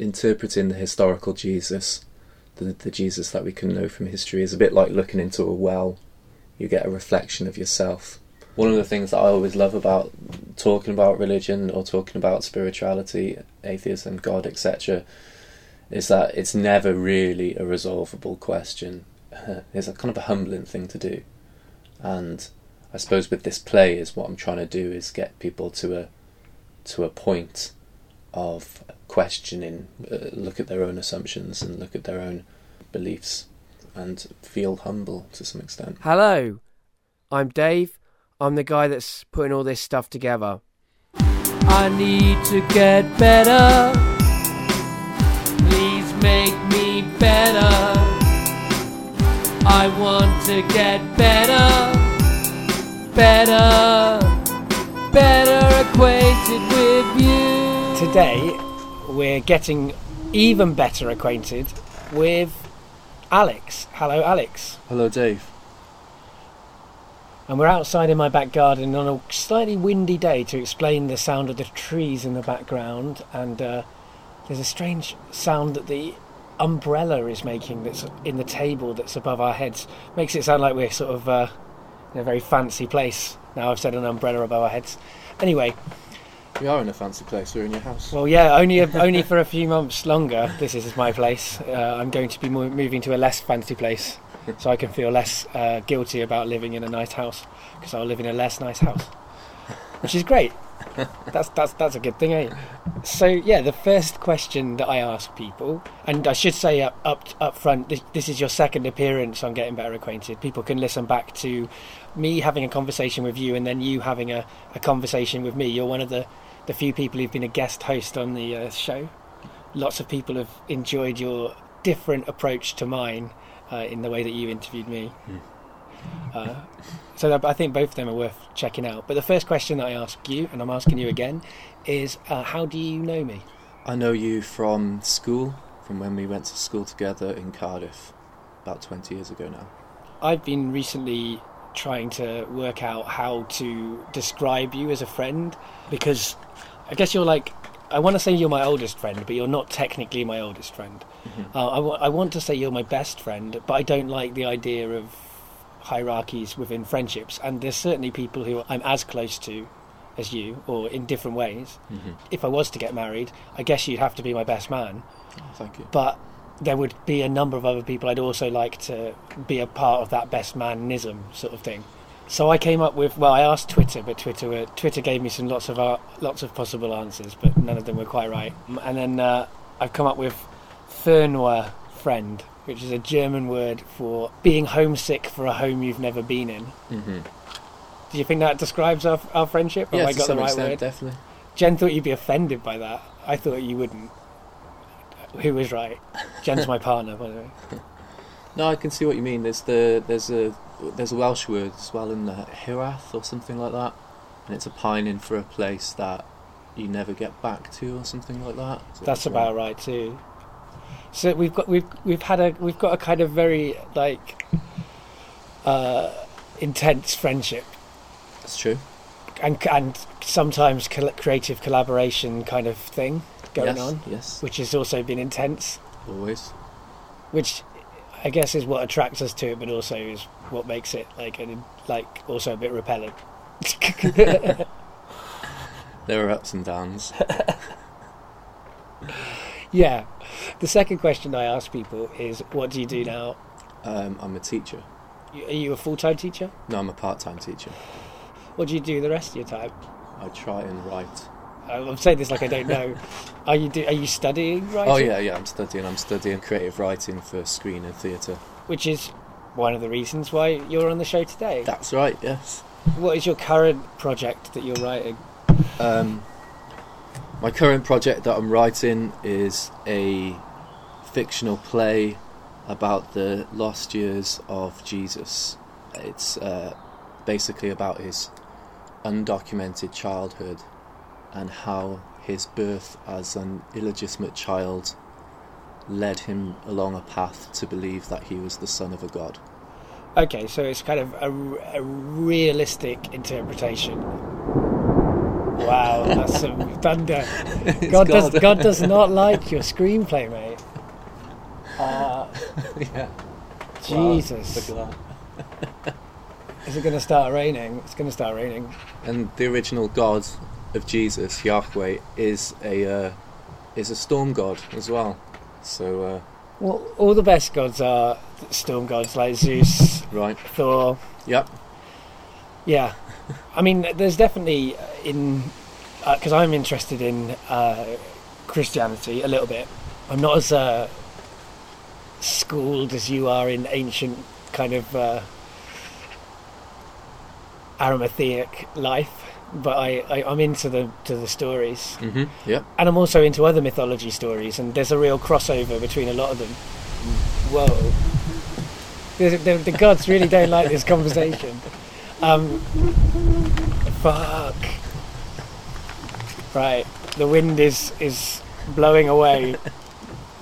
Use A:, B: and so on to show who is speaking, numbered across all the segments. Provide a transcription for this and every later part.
A: interpreting the historical Jesus, the, the Jesus that we can know from history, is a bit like looking into a well. You get a reflection of yourself. One of the things that I always love about talking about religion or talking about spirituality, atheism, God, etc., is that it's never really a resolvable question. It's a kind of a humbling thing to do, and I suppose with this play is what I'm trying to do is get people to a to a point of questioning, uh, look at their own assumptions and look at their own beliefs, and feel humble to some extent.
B: Hello, I'm Dave. I'm the guy that's putting all this stuff together. I need to get better. Please make me better. I want to get better, better, better acquainted with you. Today, we're getting even better acquainted with Alex. Hello, Alex.
A: Hello, Dave.
B: And we're outside in my back garden on a slightly windy day to explain the sound of the trees in the background. And uh, there's a strange sound that the umbrella is making that's in the table that's above our heads. Makes it sound like we're sort of uh, in a very fancy place. Now I've said an umbrella above our heads. Anyway,
A: We are in a fancy place. We're in your house.
B: well, yeah, only only for a few months longer. This is my place. Uh, I'm going to be mo- moving to a less fancy place, so I can feel less uh, guilty about living in a nice house because I'll live in a less nice house, which is great. That's that's that's a good thing, eh? So yeah, the first question that I ask people, and I should say up up up front, this, this is your second appearance on Getting Better Acquainted. People can listen back to me having a conversation with you, and then you having a, a conversation with me. You're one of the the few people who've been a guest host on the uh, show. Lots of people have enjoyed your different approach to mine uh, in the way that you interviewed me. Uh, so that, I think both of them are worth checking out. But the first question that I ask you, and I'm asking you again, is uh, how do you know me?
A: I know you from school, from when we went to school together in Cardiff, about 20 years ago now.
B: I've been recently trying to work out how to describe you as a friend because I guess you're like I want to say you're my oldest friend, but you're not technically my oldest friend. Uh, I, wa- I want to say you're my best friend, but I don't like the idea of hierarchies within friendships. And there's certainly people who I'm as close to as you, or in different ways. If I was to get married, I guess you'd have to be my best man
A: Thank you.
B: but there would be a number of other people I'd also like to be a part of that best manism sort of thing. So I came up with well, I asked Twitter, but Twitter were, Twitter gave me some lots of uh, lots of possible answers, but none of them were quite right. And then uh, I've come up with Fernweh friend, which is a German word for being homesick for a home you've never been in.
A: hmm
B: Do you think that describes our, our friendship? Have
A: Yeah,
B: I got the right
A: extent,
B: word?
A: definitely.
B: Jen thought you'd be offended by that. I thought you wouldn't. Who was right? Jen's my partner, by the way.
A: No, I can see what you mean. There's the there's a there's a Welsh word as well in the Hiraeth or something like that, and it's a pining for a place that you never get back to or something like that. So
B: That's about right too. So we've got we've we've had a we've got a kind of very like uh, intense friendship
A: That's true.
B: and and sometimes creative collaboration kind of thing going
A: yes,
B: on,
A: Yes,
B: which has also been intense.
A: always.
B: Which I guess is what attracts us to it, but also is what makes it like an like also a bit repellent.
A: There are ups and downs.
B: yeah. The second question I ask people is, "What do you do now?
A: Um, I'm a teacher.
B: You- Are you a full time teacher?
A: No, I'm a part-time teacher.
B: What do you do the rest of your time?"
A: I try and write.
B: I'm saying this like I don't know. Are you do, are you studying writing?
A: Oh yeah, yeah. I'm studying. I'm studying creative writing for screen and theatre.
B: Which is one of the reasons why you're on the show today.
A: That's right. Yes.
B: What is your current project that you're writing?
A: Um, my current project that I'm writing is a fictional play about the lost years of Jesus. It's uh, basically about his undocumented childhood and how his birth as an illegitimate child led him along a path to believe that he was the son of a god.
B: Okay, so it's kind of a, a realistic interpretation. Wow, that's some thunder. God does God does not like your screenplay, mate. Uh,
A: yeah.
B: Jesus,
A: Wow, look at that.
B: is it going to start raining? It's going to start raining.
A: And the original god of Jesus, Yahweh, is a uh, is a storm god as well. So uh,
B: Well, all the best gods are storm gods like Zeus,
A: right,
B: Thor.
A: yep,
B: Yeah, I mean, there's definitely in because I'm interested in uh, Christianity a little bit. I'm not as uh, schooled as you are in ancient kind of uh, Aramaic life, but I, I I'm into the to the stories,
A: hmm yep.
B: and I'm also into other mythology stories. And there's a real crossover between a lot of them. Whoa, the, the, the gods really don't like this conversation. Um, fuck. Right, the wind is is blowing away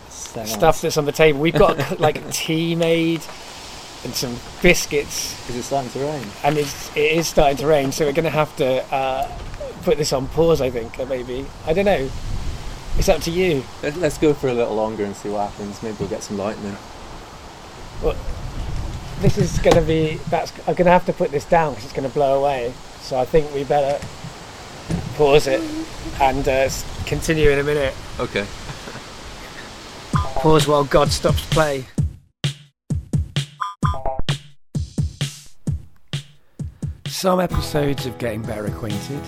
B: stuff that's on the table. We've got like tea made and some biscuits,
A: Is it starting to rain?
B: and it's it is starting to rain. So we're going to have to uh, put this on pause. I think, maybe I don't know. It's up to you.
A: Let- Let's go for a little longer and see what happens. Maybe we'll get some lightning.
B: This is going to be. That's. I'm going to have to put this down because it's going to blow away. So I think we better pause it and uh, continue in a minute.
A: Okay.
B: Pause while God stops play. Some episodes of Getting Better Acquainted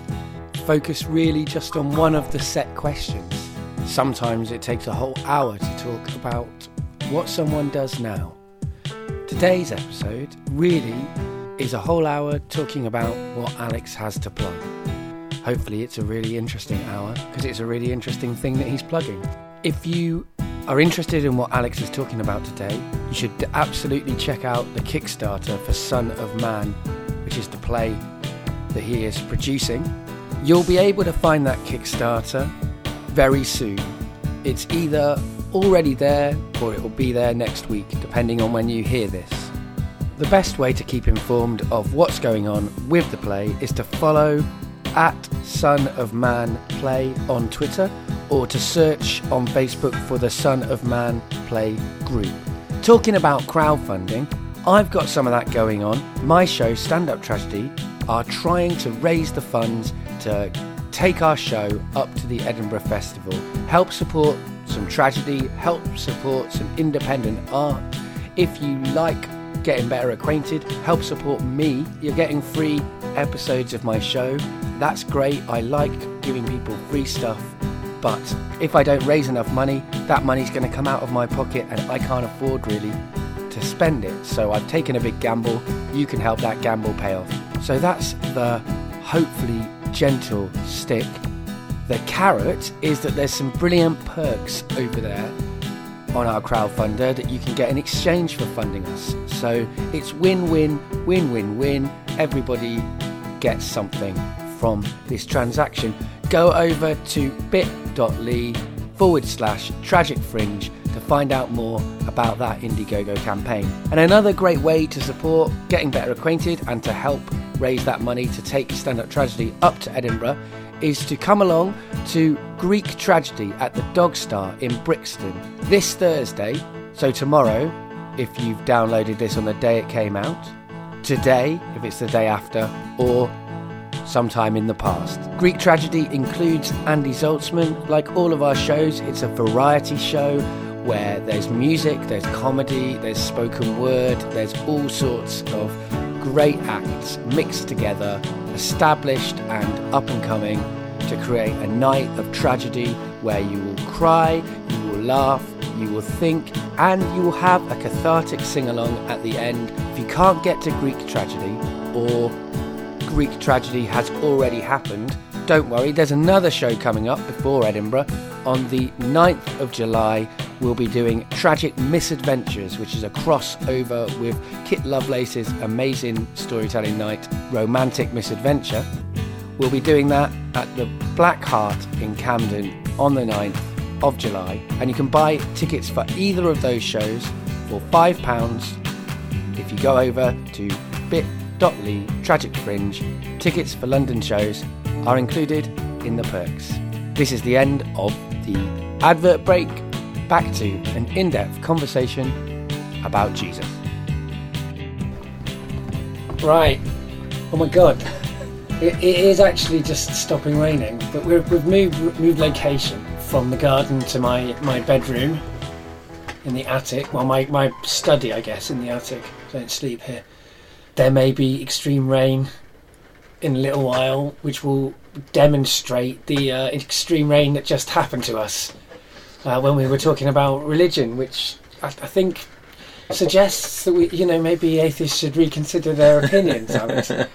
B: focus really just on one of the set questions. Sometimes it takes a whole hour to talk about what someone does now. Today's episode really is a whole hour talking about what Alex has to plug. Hopefully, it's a really interesting hour because it's a really interesting thing that he's plugging. If you are interested in what Alex is talking about today, you should absolutely check out the Kickstarter for Son of Man, which is the play that he is producing. You'll be able to find that Kickstarter very soon. It's either already there or it will be there next week, depending on when you hear this. The best way to keep informed of what's going on with the play is to follow at Son of Man Play on Twitter or to search on Facebook for the Son of Man Play group. Talking about crowdfunding, I've got some of that going on. My show, Stand Up Tragedy, are trying to raise the funds to take our show up to the Edinburgh Festival, help support some tragedy, help support some independent art. If you like getting better acquainted, help support me. You're getting free episodes of my show. That's great. I like giving people free stuff. But if I don't raise enough money, that money's going to come out of my pocket and I can't afford really to spend it. So I've taken a big gamble. You can help that gamble pay off. So that's the hopefully gentle stick. The carrot is that there's some brilliant perks over there on our crowdfunder that you can get in exchange for funding us. So it's win win, win win win. Everybody gets something from this transaction. Go over to bit.ly forward slash tragic fringe to find out more about that Indiegogo campaign. And another great way to support getting better acquainted and to help raise that money to take stand up tragedy up to Edinburgh is to come along to Greek Tragedy at the Dog Star in Brixton this Thursday. So, tomorrow, if you've downloaded this on the day it came out, today, if it's the day after, or sometime in the past. Greek Tragedy includes Andy Zaltzman. Like all of our shows, it's a variety show where there's music, there's comedy, there's spoken word, there's all sorts of great acts mixed together, established and up and coming to create a night of tragedy where you will cry, you will laugh, you will think, and you will have a cathartic sing along at the end. If you can't get to Greek tragedy or Greek tragedy has already happened, don't worry, there's another show coming up before Edinburgh. On the 9th of July, we'll be doing Tragic Misadventures, which is a crossover with Kit Lovelace's amazing storytelling night, Romantic Misadventure. We'll be doing that at the Black Heart in Camden on the 9th of July, and you can buy tickets for either of those shows for £5 if you go over to bit.ly tragic fringe tickets for london shows are included in the perks. This is the end of the advert break. Back to an in depth conversation about Jesus. Right. Oh my god. It, it is actually just stopping raining, but we're, we've moved moved location from the garden to my, my bedroom in the attic. Well, my, my study, I guess, in the attic. I don't sleep here. There may be extreme rain in a little while, which will demonstrate the uh, extreme rain that just happened to us uh, when we were talking about religion, which I, I think suggests that we, you know, maybe atheists should reconsider their opinions.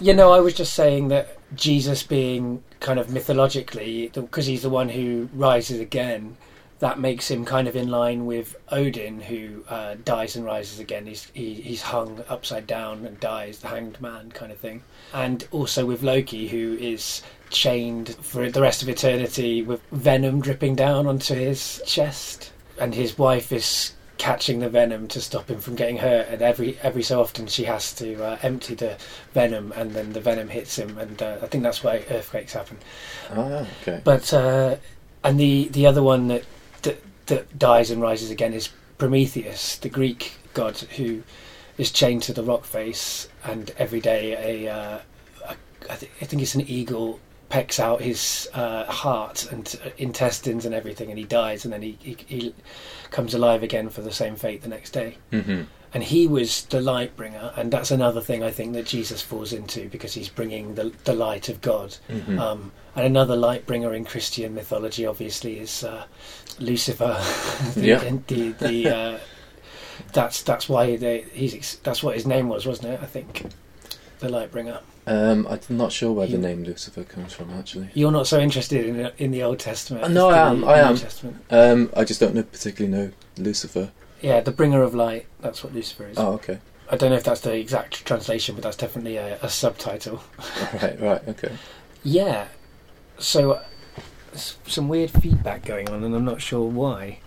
B: You know, I was just saying that Jesus being kind of mythologically, because he's the one who rises again, that makes him kind of in line with Odin, who uh, dies and rises again. He's he, he's hung upside down and dies, the hanged man kind of thing. And also with Loki, who is chained for the rest of eternity with venom dripping down onto his chest, and his wife is catching the venom to stop him from getting hurt. And every every so often she has to uh, empty the venom, and then the venom hits him. And uh, I think that's why earthquakes happen.
A: Oh, okay.
B: But uh, and the the other one that, that that dies and rises again is Prometheus, the Greek god who is chained to the rock face, and every day a, uh, a I, th- I think it's an eagle pecks out his uh, heart and uh, intestines and everything, and he dies, and then he, he, he comes alive again for the same fate the next day.
A: Mm-hmm.
B: And he was the light bringer, and that's another thing I think that Jesus falls into because he's bringing the the light of God.
A: Mhm.
B: Um, and another light bringer in Christian mythology, obviously, is uh, Lucifer.
A: Yeah.
B: the, the, uh, that's that's why they, he's that's what his name was, wasn't it? I think the light bringer.
A: Um, I'm not sure where
B: You-
A: the name Lucifer comes from, actually.
B: You're not so interested in in the Old Testament.
A: Uh, no, I am, I am.
B: Testament.
A: Um, I just don't know particularly know Lucifer.
B: Yeah, the bringer of light. That's what Lucifer is.
A: Oh, okay.
B: I don't know if that's the exact translation, but that's definitely a, a subtitle.
A: right, right, okay.
B: Yeah. So, s- some weird feedback going on, and I'm not sure why.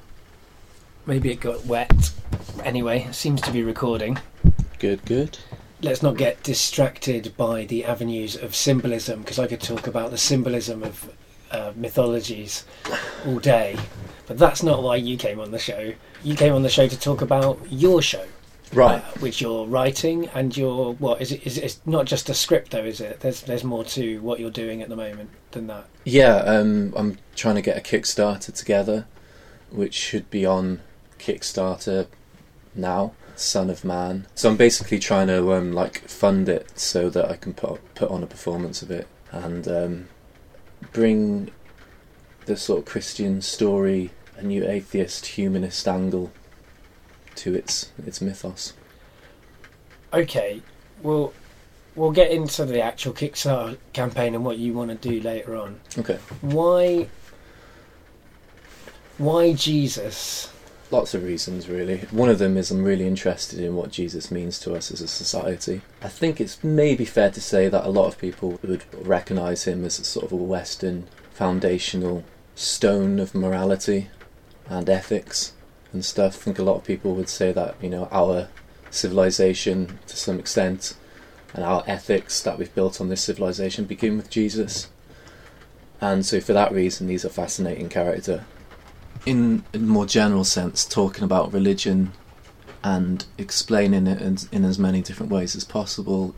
B: Maybe it got wet. Anyway, it seems to be recording.
A: Good, good.
B: Let's not get distracted by the avenues of symbolism, because I could talk about the symbolism of uh, mythologies all day. But that's not why you came on the show. You came on the show to talk about your show.
A: Right.
B: uh, which you're writing and you're what is it is it, it's not just a script though is it there's there's more to what you're doing at the moment than that
A: Yeah, um, I'm trying to get a Kickstarter together, which should be on Kickstarter now. Son of Man. So I'm basically trying to um, like fund it so that I can put put on a performance of it and um, bring the sort of Christian story, a new atheist humanist angle to its its mythos.
B: okay well we'll get into the actual kickstarter campaign and what you want to do later on
A: Okay.
B: why why jesus
A: Lots of reasons, really. One of them is I'm really interested in what Jesus means to us as a society. I think it's maybe fair to say that a lot of people would recognise him as a sort of a Western foundational stone of morality and ethics and stuff. I think a lot of people would say that, you know, our civilization to some extent and our ethics that we've built on this civilization begin with Jesus. And so for that reason he's a fascinating character in a more general sense, talking about religion and explaining it in, in as many different ways as possible,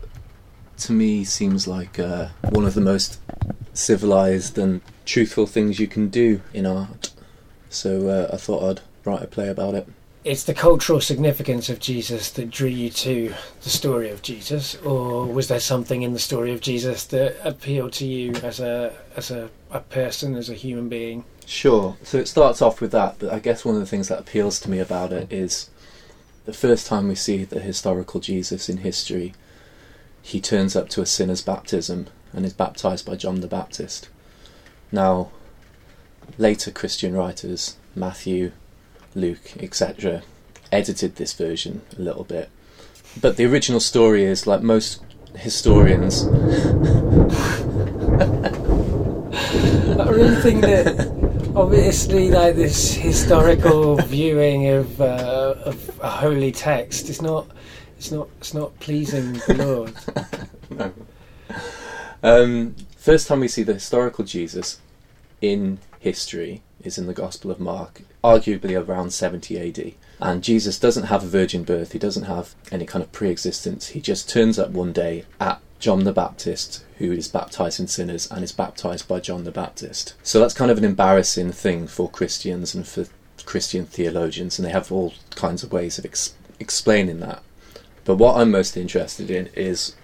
A: to me seems like uh, one of the most civilized and truthful things you can do in art. So uh, I thought I'd write a play about it.
B: it's the cultural significance of jesus that drew you to the story of jesus or was there something in the story of jesus that appealed to you as a as a, a person as a human being
A: Sure. So it starts off with that, but I guess one of the things that appeals to me about it is the first time we see the historical Jesus in history, he turns up to a sinner's baptism and is baptized by John the Baptist. Now, later Christian writers, Matthew, Luke, etc., edited this version a little bit. But the original story is like most historians.
B: I really think that obviously, like this historical viewing of uh, of a holy text it's not it's not it's not pleasing the Lord.
A: no. Um, first time we see the historical Jesus in history is in the Gospel of Mark, arguably around 70 AD. And Jesus doesn't have a virgin birth, he doesn't have any kind of pre existence. He just turns up one day at John the Baptist, who is baptizing sinners and is baptized by John the Baptist. So that's kind of an embarrassing thing for Christians and for Christian theologians, and they have all kinds of ways of ex- explaining that. But what I'm most interested in is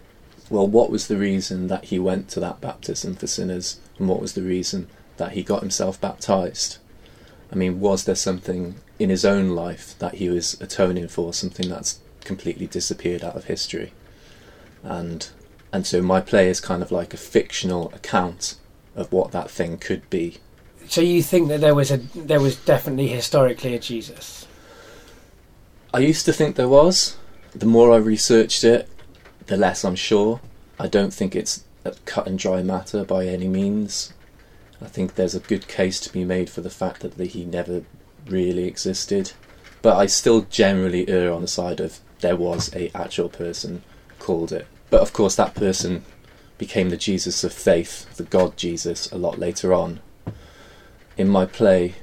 A: well, what was the reason that he went to that baptism for sinners, and what was the reason that he got himself baptized? I mean, was there something in his own life that he was atoning for, something that's completely disappeared out of history? And and so my play is kind of like a fictional account of what that thing could be.
B: So you think that there was a there was definitely historically a Jesus?
A: I used to think there was. The more I researched it, the less I'm sure. I don't think it's a cut and dry matter by any means. I think there's a good case to be made for the fact that he never really existed. But I still generally err on the side of there was a actual person called it. But of course, that person became the Jesus of faith, the God Jesus, a lot later on. In my play,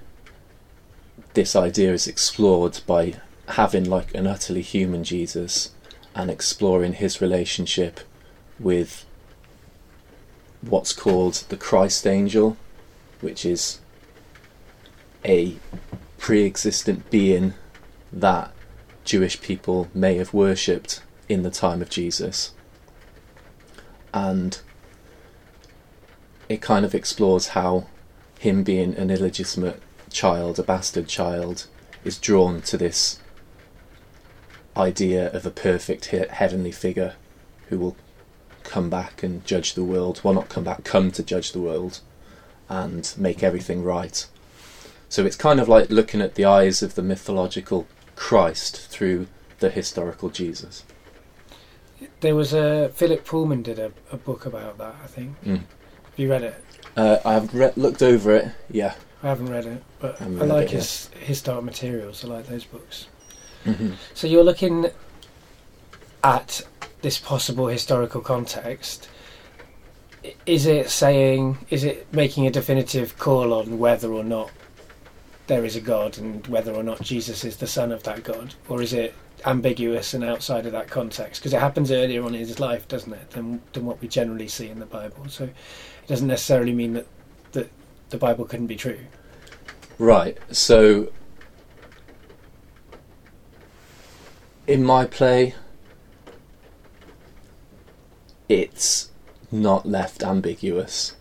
A: this idea is explored by having like an utterly human Jesus and exploring his relationship with what's called the Christ angel, which is a pre existent being that Jewish people may have worshipped in the time of Jesus and it kind of explores how him being an illegitimate child, a bastard child, is drawn to this idea of a perfect he- heavenly figure who will come back and judge the world. Well, not come back, come to judge the world and make everything right. So it's kind of like looking at the eyes of the mythological Christ through the historical Jesus.
B: There was a Philip Pullman did a, a book about that. I think.
A: Mm.
B: Have you read it?
A: Uh, I've re- looked over it. Yeah.
B: I haven't read it, but
A: I
B: I like
A: it
B: his Dark Materials. I like those books.
A: Mm-hmm.
B: So you're looking at this possible historical context. Is it saying? Is it making a definitive call on whether or not there is a God and whether or not Jesus is the son of that God, or is it ambiguous and outside of that context? Because it happens earlier on in his life, doesn't it, than than what we generally see in the Bible. So it doesn't necessarily mean that that the Bible couldn't be true.
A: Right. So, in my play, it's not left ambiguous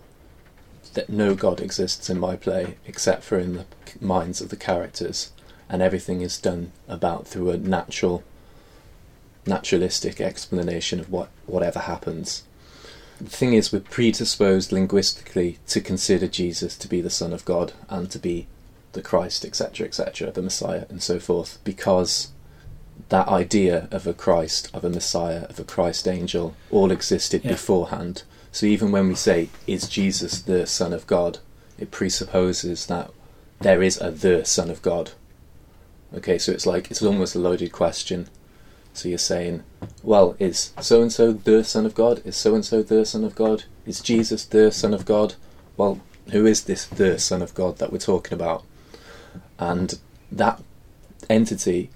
A: that no God exists in my play except for in the minds of the characters, and everything is done about through a natural, naturalistic explanation of what whatever happens. The thing is, we're predisposed linguistically to consider Jesus to be the Son of God and to be the Christ, etc., etc., the Messiah, and so forth, because that idea of a Christ, of a Messiah, of a Christ angel, all existed
B: Yeah.
A: beforehand. So even when we say, is Jesus the Son of God, it presupposes that there is a the Son of God. Okay, so it's like, it's almost a loaded question. So you're saying, well, is so and so the Son of God? Is so and so the Son of God? Is Jesus the Son of God? Well, who is this the Son of God that we're talking about? And that entity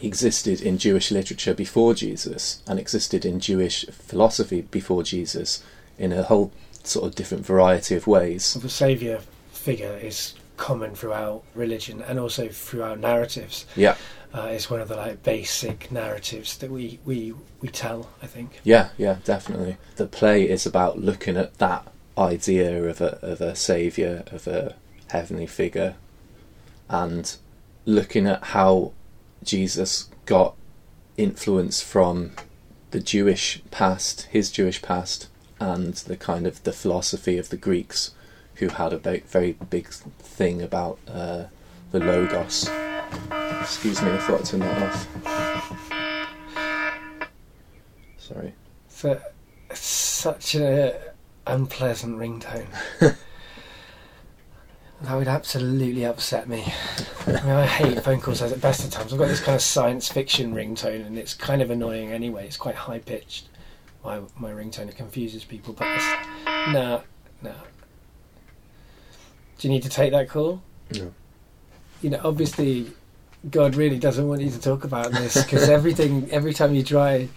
A: existed in Jewish literature before Jesus and existed in Jewish philosophy before Jesus in a whole sort of different variety of ways.
B: the saviour figure is common throughout religion and also throughout narratives.
A: Yeah,
B: Uh, it's one of the like basic narratives that we, we, we tell. I think.
A: yeah, yeah, definitely. The play is about looking at that idea of a of a savior, of a heavenly figure, and looking at how Jesus got influence from the Jewish past, his Jewish past, and the kind of the philosophy of the Greeks, who had a very big thing about uh, the logos. Excuse me, I thought I turned that off. Sorry.
B: So, it's such an unpleasant ringtone. that would absolutely upset me. I, mean, I hate phone calls at the best of times. I've got this kind of science fiction ringtone, and it's kind of annoying anyway. It's quite high pitched. My my ringtone it confuses people, but No, no. Do you need to take that call?
A: No.
B: You know, obviously, God really doesn't want you to talk about this because everything, every time you try,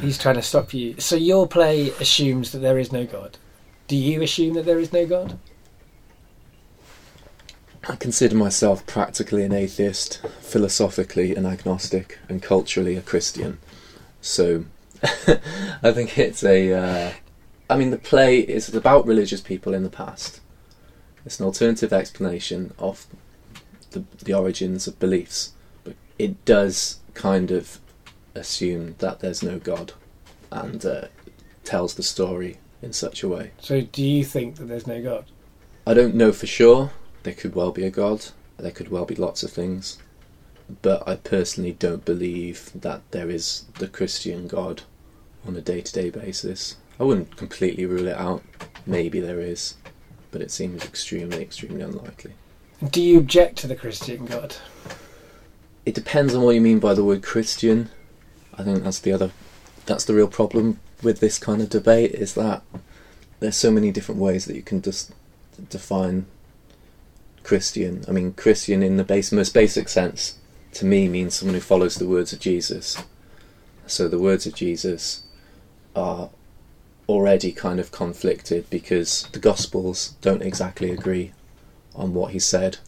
B: He's trying to stop you. So your play assumes that there is no God. Do you assume that there is no God?
A: I consider myself practically an atheist, philosophically an agnostic, and culturally a Christian. So I think it's a. Uh, I mean, the play is about religious people in the past. It's an alternative explanation of the, the origins of beliefs, but it does kind of assume that there's no God and uh, tells the story in such a way.
B: So do you think that there's no God?
A: I don't know for sure. There could well be a God. There could well be lots of things. But I personally don't believe that there is the Christian God on a day to day basis. I wouldn't completely rule it out. Maybe there is. But it seems extremely, extremely unlikely.
B: Do you object to the Christian God?
A: It depends on what you mean by the word Christian. I think that's the other that's the real problem with this kind of debate is that there's so many different ways that you can just define Christian. I mean, Christian in the base, most basic sense to me means someone who follows the words of Jesus. So the words of Jesus are already kind of conflicted because the Gospels don't exactly agree on what he said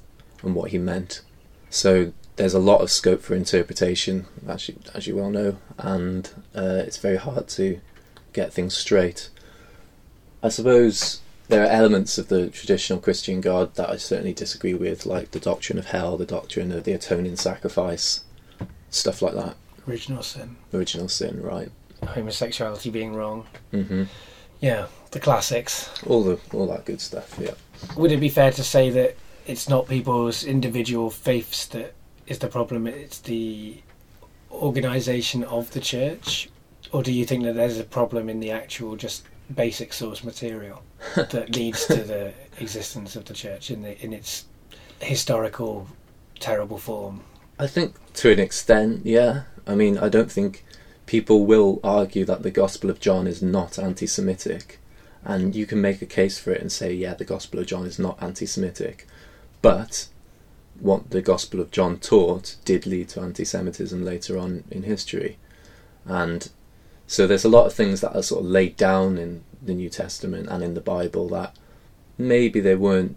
A: and what he meant. So there's a lot of scope for interpretation, as you, as you well know, and uh, it's very hard to get things straight. I suppose there are elements of the traditional Christian God that I certainly disagree with, like the doctrine of hell, the doctrine of the atoning sacrifice, stuff like that.
B: Original sin.
A: Original sin, right?
B: Homosexuality being wrong.
A: hmm
B: Yeah, the classics.
A: All the all that good stuff. Yeah.
B: Would it be fair to say that it's not people's individual faiths that is the problem? It's the organisation of the church, or do you think that there's a problem in the actual just basic source material that leads to the existence of the church in the in its historical terrible form?
A: I think to an extent, yeah. I mean, I don't think people will argue that the Gospel of John is not anti Semitic. And you can make a case for it and say, yeah, the Gospel of John is not anti Semitic. But what the Gospel of John taught did lead to anti Semitism later on in history. And so there's a lot of things that are sort of laid down in the New Testament and in the Bible that maybe they weren't,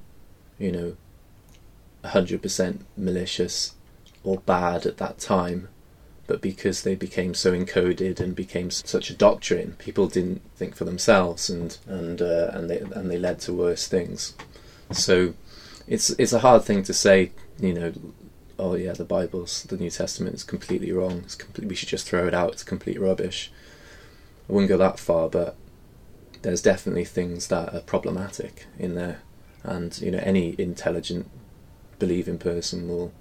A: you know, 100% malicious or bad at that time, but because they became so encoded and became such a doctrine, people didn't think for themselves, and and uh, and they and they led to worse things. So it's it's a hard thing to say, you know. Oh yeah, the Bible's the New Testament is completely wrong. It's complete, we should just throw it out. It's complete rubbish. I wouldn't go that far, but there's definitely things that are problematic in there, and you know any intelligent, believing person will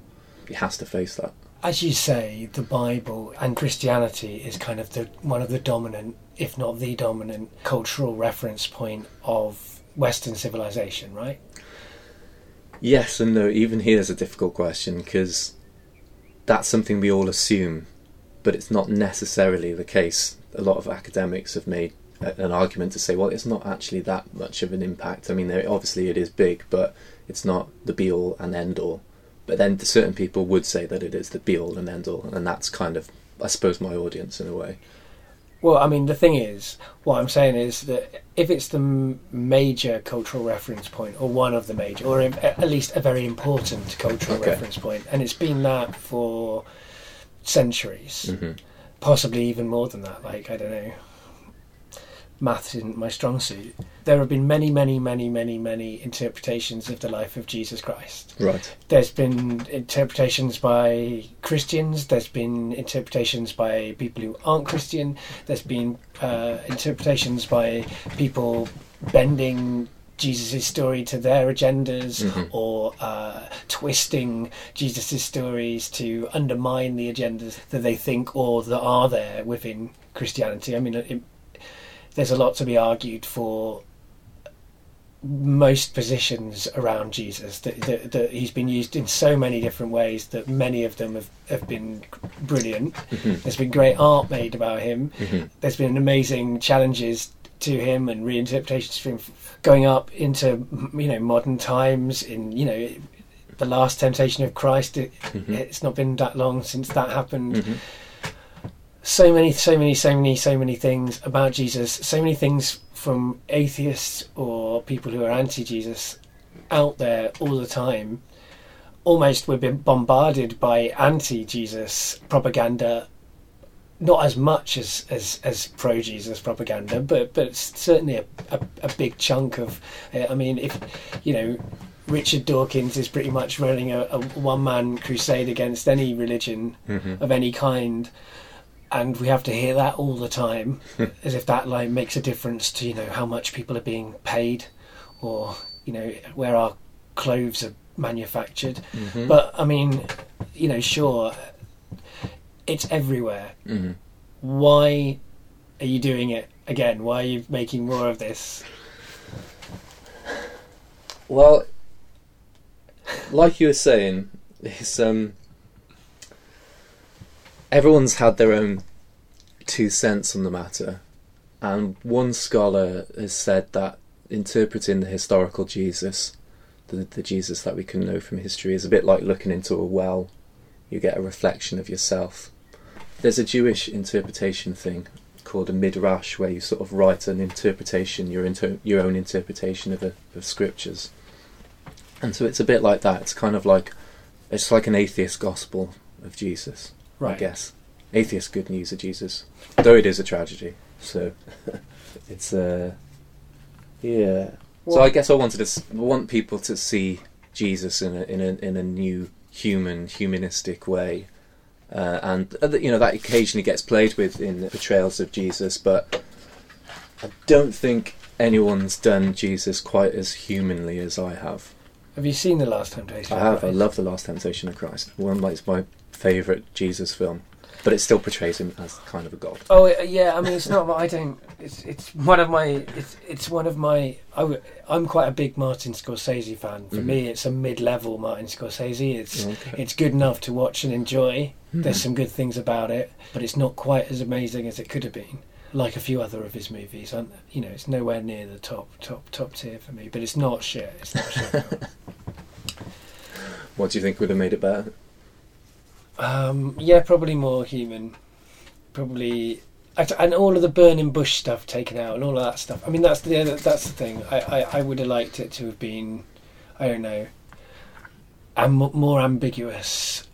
A: he has to face that.
B: As you say, the Bible and Christianity is kind of the one of the dominant, if not the dominant, cultural reference point of Western civilization, right?
A: Yes and no. Even here's a difficult question because that's something we all assume, but it's not necessarily the case. A lot of academics have made an argument to say, well, it's not actually that much of an impact. I mean, obviously it is big, but it's not the be all and end all. But then certain people would say that it is the be all and end all, and that's kind of, I suppose, my audience in a way.
B: Well, I mean, the thing is, what I'm saying is that if it's the major cultural reference point, or one of the major, or at least a very important cultural
A: Okay.
B: reference point, and it's been that for centuries,
A: hmm
B: possibly even more than that. Like I don't know, maths isn't my strong suit. There have been many, many, many, many, many interpretations of the life of Jesus Christ.
A: Right.
B: There's been interpretations by Christians. There's been interpretations by people who aren't Christian. There's been uh, interpretations by people bending Jesus' story to their agendas
A: Mhm.
B: or uh, twisting Jesus' stories to undermine the agendas that they think or that are there within Christianity. I mean, it, there's a lot to be argued for most positions around Jesus that, that, that he's been used in so many different ways that many of them have, have been brilliant.
A: hmm
B: There's been great art made about him.
A: hmm
B: There's been amazing challenges to him and reinterpretations of him going up into you know modern times in you know the last temptation of Christ. It,
A: Mhm.
B: It's not been that long since that happened.
A: Mhm.
B: So many, so many, so many, so many things about Jesus. So many things from atheists or people who are anti-Jesus out there all the time. Almost we've been bombarded by anti-Jesus propaganda not as much as as, as pro Jesus propaganda, but but it's certainly a, a, a big chunk of. Uh, I mean, if you know, Richard Dawkins is pretty much running a, a one man crusade against any religion
A: Mhm.
B: of any kind, and we have to hear that all the time, as if that like makes a difference to you know how much people are being paid, or you know where our clothes are manufactured.
A: Mhm.
B: But I mean, you know, sure, it's everywhere
A: Mhm.
B: why are you doing it again? Why are you making more of this?
A: Well, like you were saying, it's um, everyone's had their own two cents on the matter, and one scholar has said that interpreting the historical Jesus, the, the Jesus that we can know from history, is a bit like looking into a well. You get a reflection of yourself. There's a Jewish interpretation thing called a midrash, where you sort of write an interpretation, your inter- your own interpretation of, a, of scriptures. And so it's a bit like that. It's kind of like it's like an atheist gospel of Jesus, I guess. Atheist good news of Jesus, though it is a tragedy. So it's uh, yeah. so I guess I wanted to s- want people to see Jesus in a in a in a new human humanistic way. Uh, and uh, you know that occasionally gets played with in the portrayals of Jesus, but I don't think anyone's done Jesus quite as humanly as I have.
B: Have you seen the Last Temptation?
A: I have. I love The Last Temptation of Christ. One like my favourite Jesus film, but it still portrays him as kind of a god.
B: Oh yeah, I mean it's not. I don't. It's it's one of my. It's it's one of my. I, w- I'm quite a big Martin Scorsese fan. For
A: Mhm.
B: me, it's a mid-level Martin Scorsese. It's
A: Okay.
B: it's good enough to watch and enjoy.
A: Mhm.
B: There's some good things about it, but it's not quite as amazing as it could have been. Like a few other of his movies, and you know, it's nowhere near the top, top, top tier for me. But it's not shit. It's not shit.
A: What do you think would have made it better?
B: Um, yeah, probably more human. Probably, and all of the burning bush stuff taken out, and all of that stuff. I mean, that's the that's the thing. I, I, I would have liked it to have been, I don't know, am more ambiguous.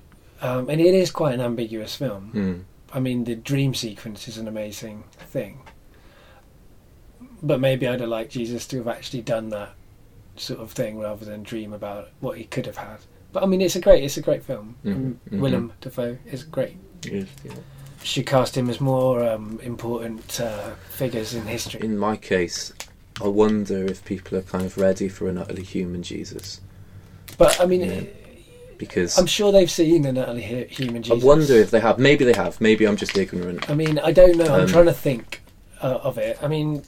B: Um, and it is quite an ambiguous film.
A: Mm.
B: I mean, the dream sequence is an amazing thing. But maybe I'd have liked Jesus to have actually done that sort of thing rather than dream about what he could have had. But I mean, it's a great, it's a great film.
A: Mhm,
B: And
A: mhm.
B: Willem Dafoe is great.
A: Yes, yeah.
B: Should cast him as more um, important uh, figures in history.
A: In my case, I wonder if people are kind of ready for an utterly human Jesus,
B: But I mean,
A: because
B: I'm sure they've seen an utterly hu- human Jesus.
A: I wonder if they have. Maybe they have. Maybe I'm just ignorant.
B: I mean, I don't know. I'm
A: Um,
B: trying to think uh, of it. I mean,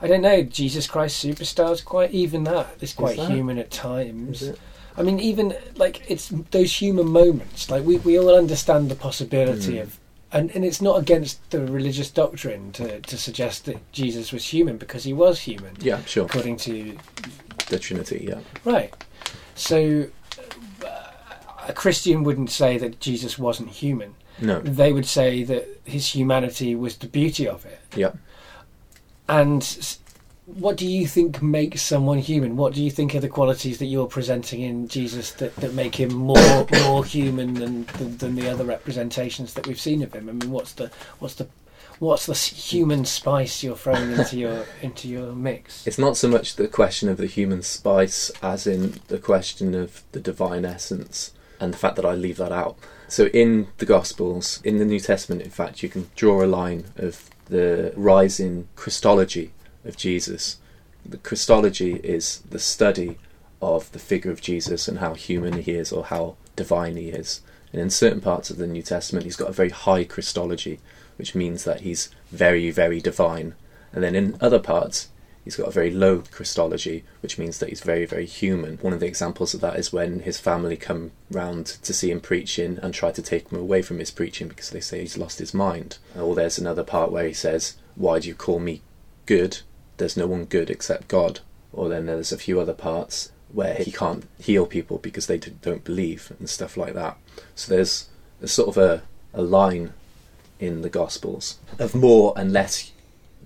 B: I don't know. Jesus Christ Superstar is quite even that. It's quite
A: that?
B: human at times. I mean, even like it's those human moments. Like we, we all understand the possibility
A: Mm.
B: of, and, and it's not against the religious doctrine to, to suggest that Jesus was human because he was human,
A: Yeah, sure.
B: according to
A: The Trinity. Yeah.
B: right. So uh, a Christian wouldn't say that Jesus wasn't human.
A: No.
B: They would say that his humanity was the beauty of it.
A: Yeah.
B: And what do you think makes someone human? What do you think are the qualities that you're presenting in Jesus that, that make him more more human than, than than the other representations that we've seen of him? I mean, what's the what's the what's the human spice you're throwing into your into your mix?
A: It's not so much the question of the human spice as in the question of the divine essence and the fact that I leave that out. So in the Gospels, in the New Testament, in fact, you can draw a line of the rising Christology of Jesus. The Christology is the study of the figure of Jesus and how human he is or how divine he is. And in certain parts of the New Testament, he's got a very high Christology, which means that he's very, very divine. And then in other parts, he's got a very low Christology, which means that he's very, very human. One of the examples of that is when his family come round to see him preaching and try to take him away from his preaching because they say he's lost his mind. Or there's another part where he says, Why do you call me good, there's no one good except God. Or then there's a few other parts where he can't heal people because they don't believe and stuff like that. So there's, there's sort of a, a line in the Gospels of more and less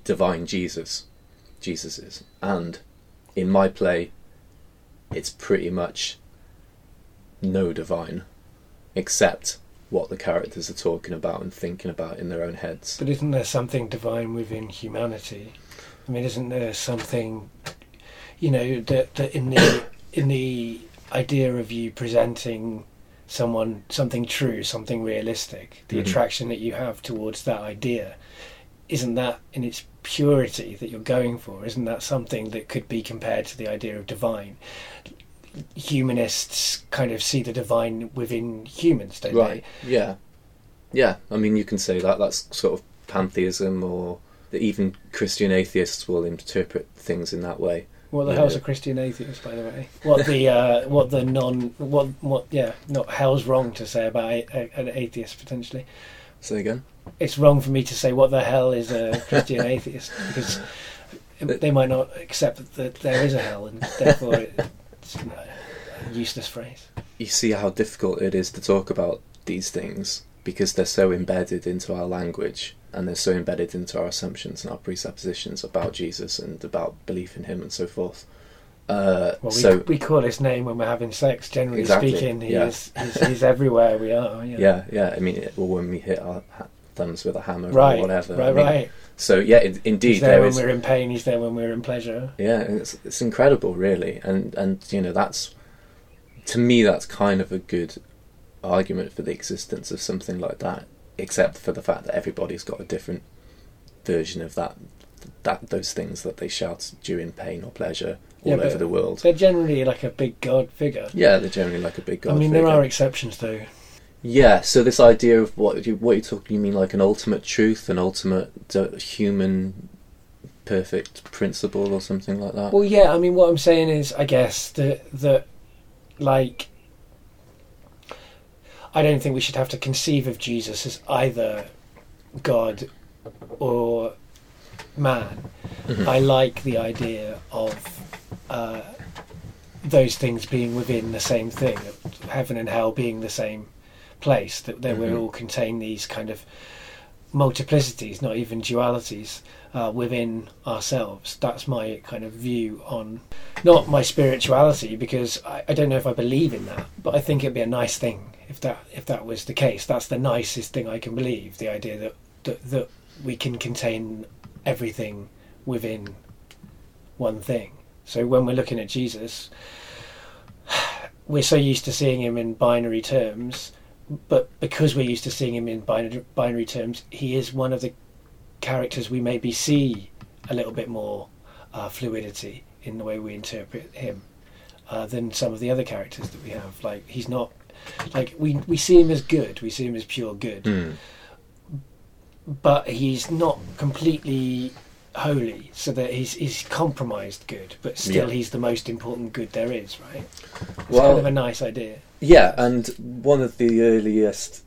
A: divine Jesus, Jesus is. And in my play, it's pretty much no divine, except what the characters are talking about and thinking about in their own heads.
B: But isn't there something divine within humanity? I mean, isn't there something, you know, that, that in the in the idea of you presenting someone something true, something realistic, the
A: Mhm.
B: attraction that you have towards that idea, isn't that in its purity that you're going for? Isn't that something that could be compared to the idea of divine? Humanists kind of see the divine within humans, don't
A: Right. Yeah. Yeah. I mean, you can say that. That's sort of pantheism, or that even Christian atheists will interpret things in that way.
B: What the hell's a Christian atheist, by the way? What the uh, what the non what what yeah not hell's wrong to say about a, a, an atheist potentially.
A: Say again.
B: It's wrong for me to say what the hell is a Christian atheist because they might not accept that there is a hell and therefore it's a useless phrase.
A: You see how difficult it is to talk about these things because they're so embedded into our language and they're so embedded into our assumptions and our presuppositions about Jesus and about belief in Him and so forth. Uh,
B: Well, we,
A: so
B: we call his name when we're having sex. Generally
A: Exactly,
B: speaking, he
A: yeah.
B: is he's, he's everywhere we are. Yeah,
A: yeah, yeah. I mean, or when we hit our ha- thumbs with a hammer
B: right,
A: or whatever. I
B: right,
A: mean,
B: right.
A: So yeah, it, indeed,
B: He's there
A: there
B: when
A: is.
B: we're in pain. He's there when we're in pleasure.
A: Yeah, it's it's incredible, really, and and you know that's to me that's kind of a good argument for the existence of something like that, except for the fact that everybody's got a different version of that that those things that they shout during pain or pleasure all
B: Yeah,
A: over the world.
B: They're generally like a big god figure.
A: Yeah, they're generally like a big god.
B: I mean,
A: figure.
B: there are exceptions though.
A: Yeah, so this idea of what you what you talking, you mean like an ultimate truth, an ultimate human perfect principle, or something like that.
B: Well, yeah. I mean, what I'm saying is, I guess that that like, I don't think we should have to conceive of Jesus as either God or man.
A: Mhm.
B: I like the idea of uh, those things being within the same thing, heaven and hell being the same place. That they will
A: Mhm.
B: all contain these kind of multiplicities, not even dualities, uh, within ourselves. That's my kind of view on not my spirituality, because I, I don't know if I believe in that, but I think it'd be a nice thing if that if that was the case. That's the nicest thing I can believe. The idea that that, that we can contain everything within one thing. So when we're looking at Jesus, we're so used to seeing him in binary terms, but because we're used to seeing him in binary, binary terms, he is one of the characters we maybe see a little bit more uh, fluidity in the way we interpret him uh, than some of the other characters that we have. Like he's not like we we see him as good, we see him as pure good,
A: Hmm.
B: but he's not completely holy. So that he's he's compromised good, but still
A: Yeah.
B: he's the most important good there is. Right? It's
A: Well,
B: kind of a nice idea.
A: Yeah, and one of the earliest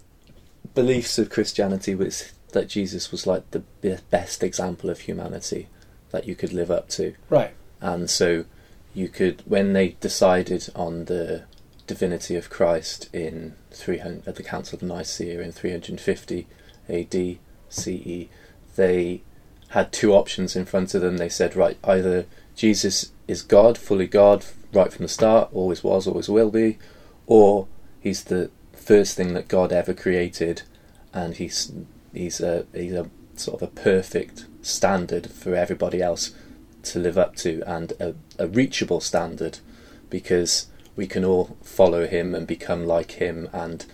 A: beliefs of Christianity was that Jesus was like the best example of humanity that you could live up to.
B: Right.
A: And so you could, when they decided on the divinity of Christ in 300, at the Council of Nicaea in 350 AD CE, they had two options in front of them. They said, right, either Jesus is God, fully God, right from the start, always was, always will be, or he's the first thing that God ever created, and he's he's a he's a sort of a perfect standard for everybody else to live up to, and a, a reachable standard, because we can all follow him and become like him. And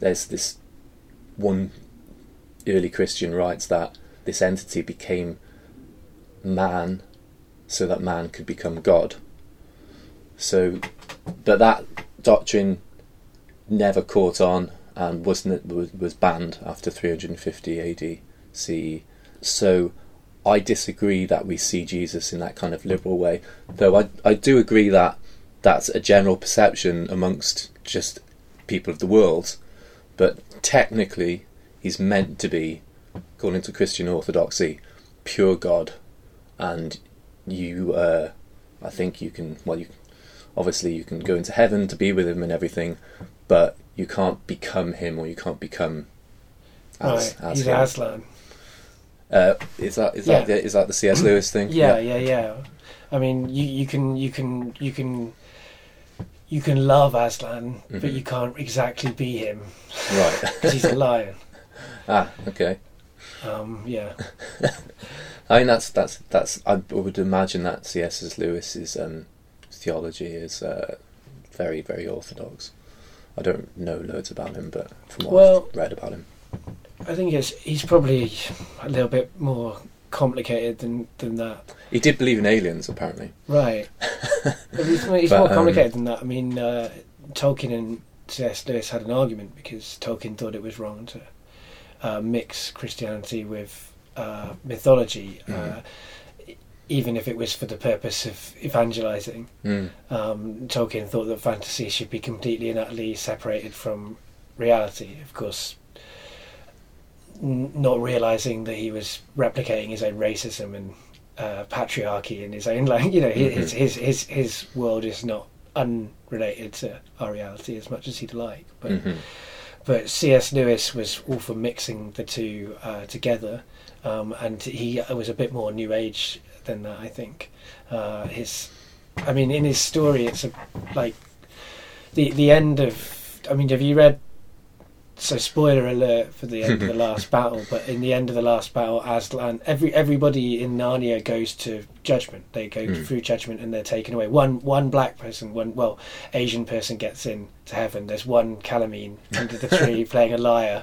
A: there's this one early Christian writes that this entity became man, so that man could become God. So, but that doctrine never caught on and was, was banned after 350 AD CE. So I disagree that we see Jesus in that kind of liberal way, though I I do agree that that's a general perception amongst just people of the world, but technically he's meant to be, according to Christian orthodoxy, pure God, and you, uh, I think you can. Well, you obviously you can go into heaven to be with him and everything, but you can't become him or you can't become. As,
B: right,
A: as
B: he's
A: him.
B: Aslan.
A: Uh, is that is
B: Yeah.
A: that the, is that the C.S. Lewis thing?
B: Yeah, yeah, yeah. I mean, you, you can you can you can you can love Aslan, but
A: Mhm.
B: you can't exactly be him
A: Right.
B: because he's a lion.
A: ah, okay.
B: Um, yeah,
A: I mean that's that's that's I would imagine that C.S. Lewis's um, theology is uh, very very orthodox. I don't know loads about him, but from what
B: Well-
A: I've read about him,
B: I think it's he's probably a little bit more complicated than than that.
A: he did believe in aliens apparently.
B: Right. He's, he's
A: But,
B: more
A: um,
B: complicated than that. I mean, uh, Tolkien and C.S. Lewis had an argument because Tolkien thought it was wrong to uh, mix Christianity with uh, mythology, e- even if it was for the purpose of evangelizing.
A: Mm.
B: Um, Tolkien thought that fantasy should be completely and utterly separated from reality. Of course, not realizing that he was replicating his own racism and uh, patriarchy in his own, like you know, his,
A: Mhm.
B: his his his world is not unrelated to our reality as much as he'd like. But
A: Mhm.
B: but C.S. Lewis was all for mixing the two uh, together, um, and he was a bit more New Age than that. I think uh, his, I mean, in his story, it's a like the the end of. I mean, have you read? So spoiler alert for the end of the last battle, but in the end of the last battle, Aslan, every everybody in Narnia goes to judgment. They go
A: Mm.
B: through judgment and they're taken away. One one black person, one well Asian person gets in to heaven. There's one Calormene under the tree playing a lyre,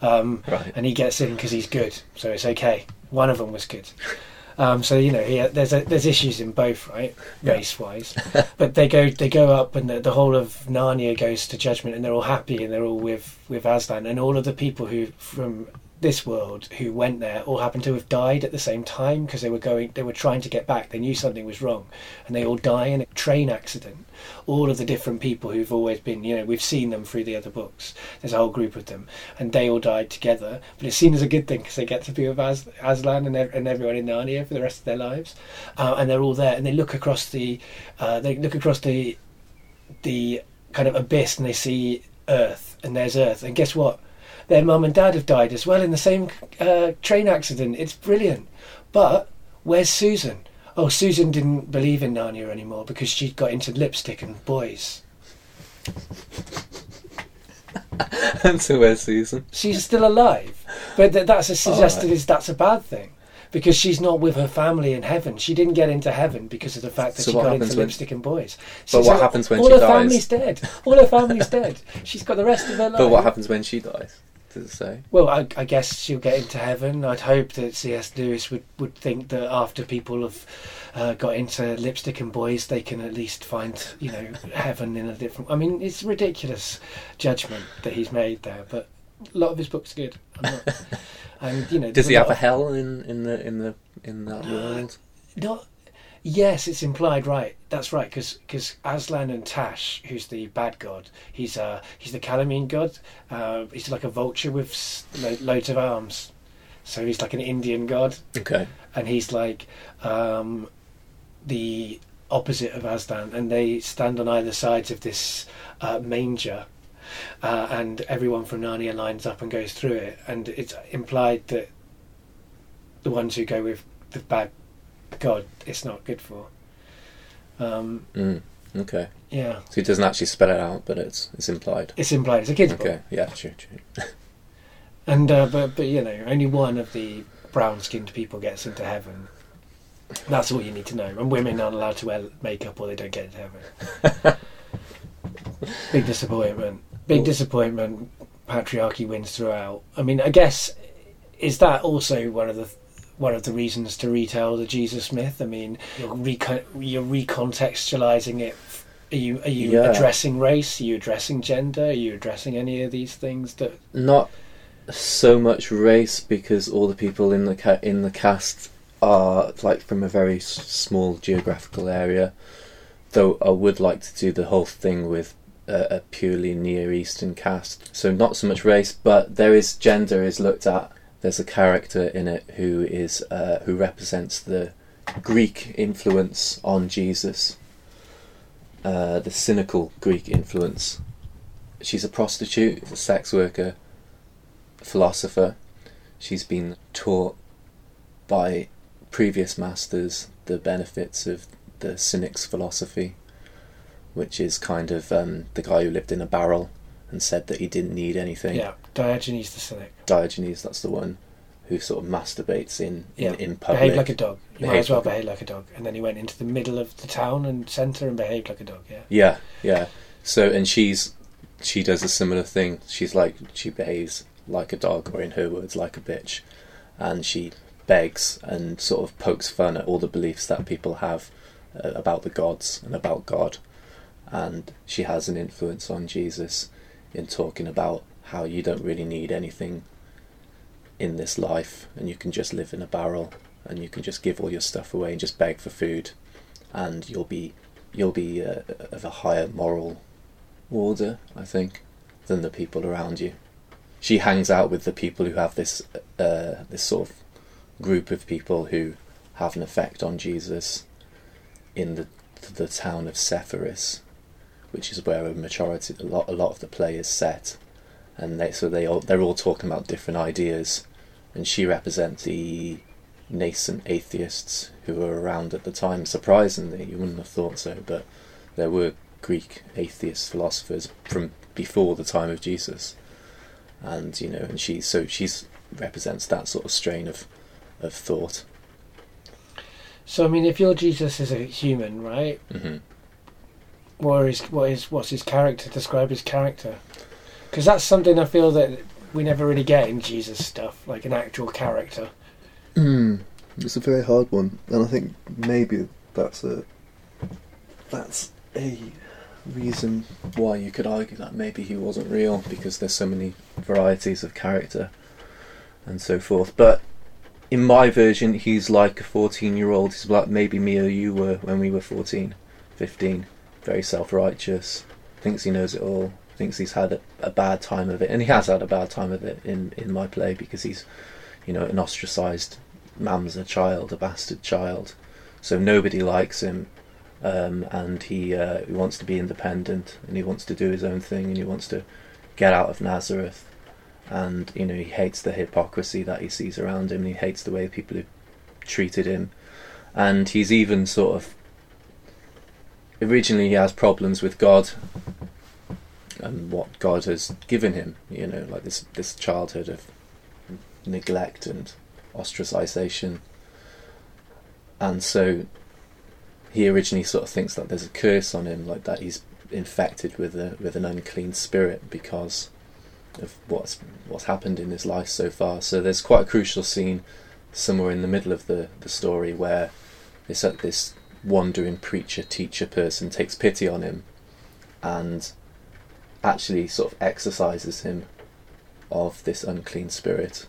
B: um,
A: Right.
B: and he gets in because he's good, so it's okay. One of them was good. Um, so you know, he, there's a, there's issues in both, right,
A: Yeah.
B: race wise. but they go they go up, and the, the whole of Narnia goes to judgment, and they're all happy, and they're all with with Aslan, and all of the people who from this world who went there all happened to have died at the same time because they were going they were trying to get back. They knew something was wrong and they all die in a train accident. All of the different people who've always been you know we've seen them through the other books. There's a whole group of them and they all died together. But it's seen as a good thing because they get to be with As- Aslan and, and everyone in Narnia for the rest of their lives. Uh, and they're all there and they look across the uh, they look across the the kind of abyss and they see Earth and there's Earth. And guess what their mum and dad have died as well in the same uh, train accident. It's brilliant. But where's Susan? Oh, Susan didn't believe in Narnia anymore because she'd got into lipstick and boys.
A: and so where's Susan?
B: She's still alive, but th- that's a suggested
A: right.
B: is that's a bad thing because she's not with her family in heaven. She didn't get into heaven because of the fact that
A: So
B: she got into
A: when-
B: lipstick and boys.
A: But what
B: a-
A: happens when
B: all
A: she dies?
B: All her family's dead. All her family's dead. She's got the rest of her life.
A: But what happens when she dies? Does it say?
B: Well, I, I guess she'll get into heaven. I'd hope that C.S. Lewis would, would think that after people have uh, got into lipstick and boys, they can at least find, you know, heaven in a different. I mean, it's ridiculous judgment that he's made there, but a lot of his books are good. I'm not, and you know,
A: Does he have a hell in, in the in the in that world?
B: Not. Yes, it's implied, right? That's right, because Aslan and Tash, who's the bad god, he's uh he's the Calormene god. Uh, he's like a vulture with lo- loads of arms, so he's like an Indian god,
A: Okay.
B: and he's like um, the opposite of Aslan, and they stand on either sides of this uh, manger, uh, and everyone from Narnia lines up and goes through it, and it's implied that the ones who go with the bad god, it's not good for. Um,
A: Mm. Okay.
B: yeah,
A: So he doesn't actually spell it out, but it's it's implied.
B: it's implied. It's a kids' book,
A: Okay. Yeah. True. True.
B: and uh, but but you know, only one of the brown-skinned people gets into heaven. That's all you need to know. And women aren't allowed to wear makeup, or they don't get into heaven. Big disappointment. Big
A: Well-
B: disappointment. Patriarchy wins throughout. I mean, I guess is that also one of the one of the reasons to retell the Jesus myth? I mean, you're, recon- you're recontextualizing it. Are you are you
A: Yeah.
B: addressing race? Are you addressing gender? Are you addressing any of these things that
A: Not so much race because all the people in the ca- in the cast are like from a very s- small geographical area. Though I would like to do the whole thing with a, a purely Near Eastern cast. So not so much race, but there is gender is looked at. There's a character in it who is uh, who represents the Greek influence on Jesus, uh, the cynical Greek influence. She's a prostitute, a sex worker, a philosopher. She's been taught by previous masters the benefits of the cynic's philosophy, which is kind of um, the guy who lived in a barrel and said that he didn't need anything.
B: Yeah, Diogenes the cynic.
A: Diogenes, that's the one who sort of masturbates in
B: Yeah,
A: in, in public.
B: Behaved like a dog. You might as well
A: like
B: behave like a dog. And then he went into the middle of the town and centre and behaved like a dog. Yeah.
A: Yeah, yeah. So and she's she does a similar thing. She's like she behaves like a dog, or in her words, like a bitch, and she begs and sort of pokes fun at all the beliefs that people have uh, about the gods and about God, and she has an influence on Jesus in talking about how you don't really need anything in this life, and you can just live in a barrel, and you can just give all your stuff away and just beg for food, and you'll be you'll be uh, of a higher moral order, I think, than the people around you. She hangs out with the people who have this uh, this sort of group of people who have an effect on Jesus in the the town of Sepphoris, which is where a majority a lot a lot of the play is set, and they so they all they're all talking about different ideas, and she represents the nascent atheists who were around at the time. Surprisingly, you wouldn't have thought so, but there were Greek atheist philosophers from before the time of Jesus, and you know, and she so she's represents that sort of strain of of thought.
B: So I mean, if your Jesus is a human, right?
A: hmm
B: What is what is what's his character? Describe his character, because that's something I feel that we never really get in Jesus stuff, like an actual character.
C: Mm, it's a very hard one, and I think maybe that's a that's a
A: Reason why you could argue that maybe he wasn't real because there's so many varieties of character and so forth. But in my version, he's like a 14 year old. He's like maybe me or you were when we were 14, 15. Very self righteous, thinks he knows it all, thinks he's had a, a bad time of it. And he has had a bad time of it in, in my play because he's, you know, an ostracised as a child, a bastard child. So nobody likes him. Um, and he, uh, he wants to be independent and he wants to do his own thing and he wants to get out of Nazareth and you know he hates the hypocrisy that he sees around him and he hates the way people have treated him and he's even sort of originally he has problems with God and what God has given him you know like this this childhood of neglect and ostracization and so he originally sort of thinks that there's a curse on him like that he's infected with a with an unclean spirit because of what's what's happened in his life so far. So there's quite a crucial scene somewhere in the middle of the, the story where this uh, this wandering preacher teacher person takes pity on him and actually sort of exorcises him of this unclean spirit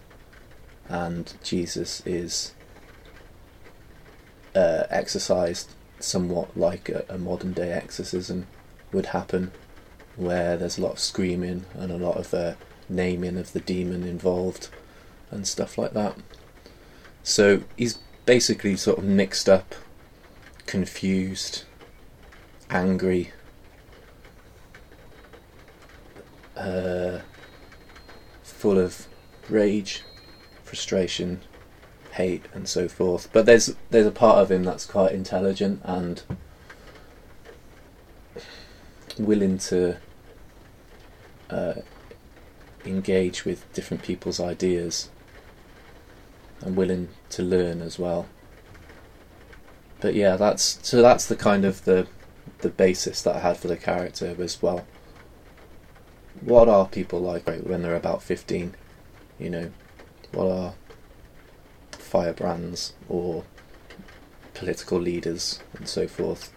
A: and Jesus is uh, exorcised somewhat like a, a modern day exorcism would happen where there's a lot of screaming and a lot of uh, naming of the demon involved and stuff like that. So he's basically sort of mixed up, confused, angry, uh, full of rage, frustration, hate, and so forth. But there's there's a part of him that's quite intelligent and willing to uh, engage with different people's ideas and willing to learn as well. But yeah, that's so that's the kind of the the basis that I had for the character was well what are people like when they're about 15 you know? What are firebrands or political leaders and so forth?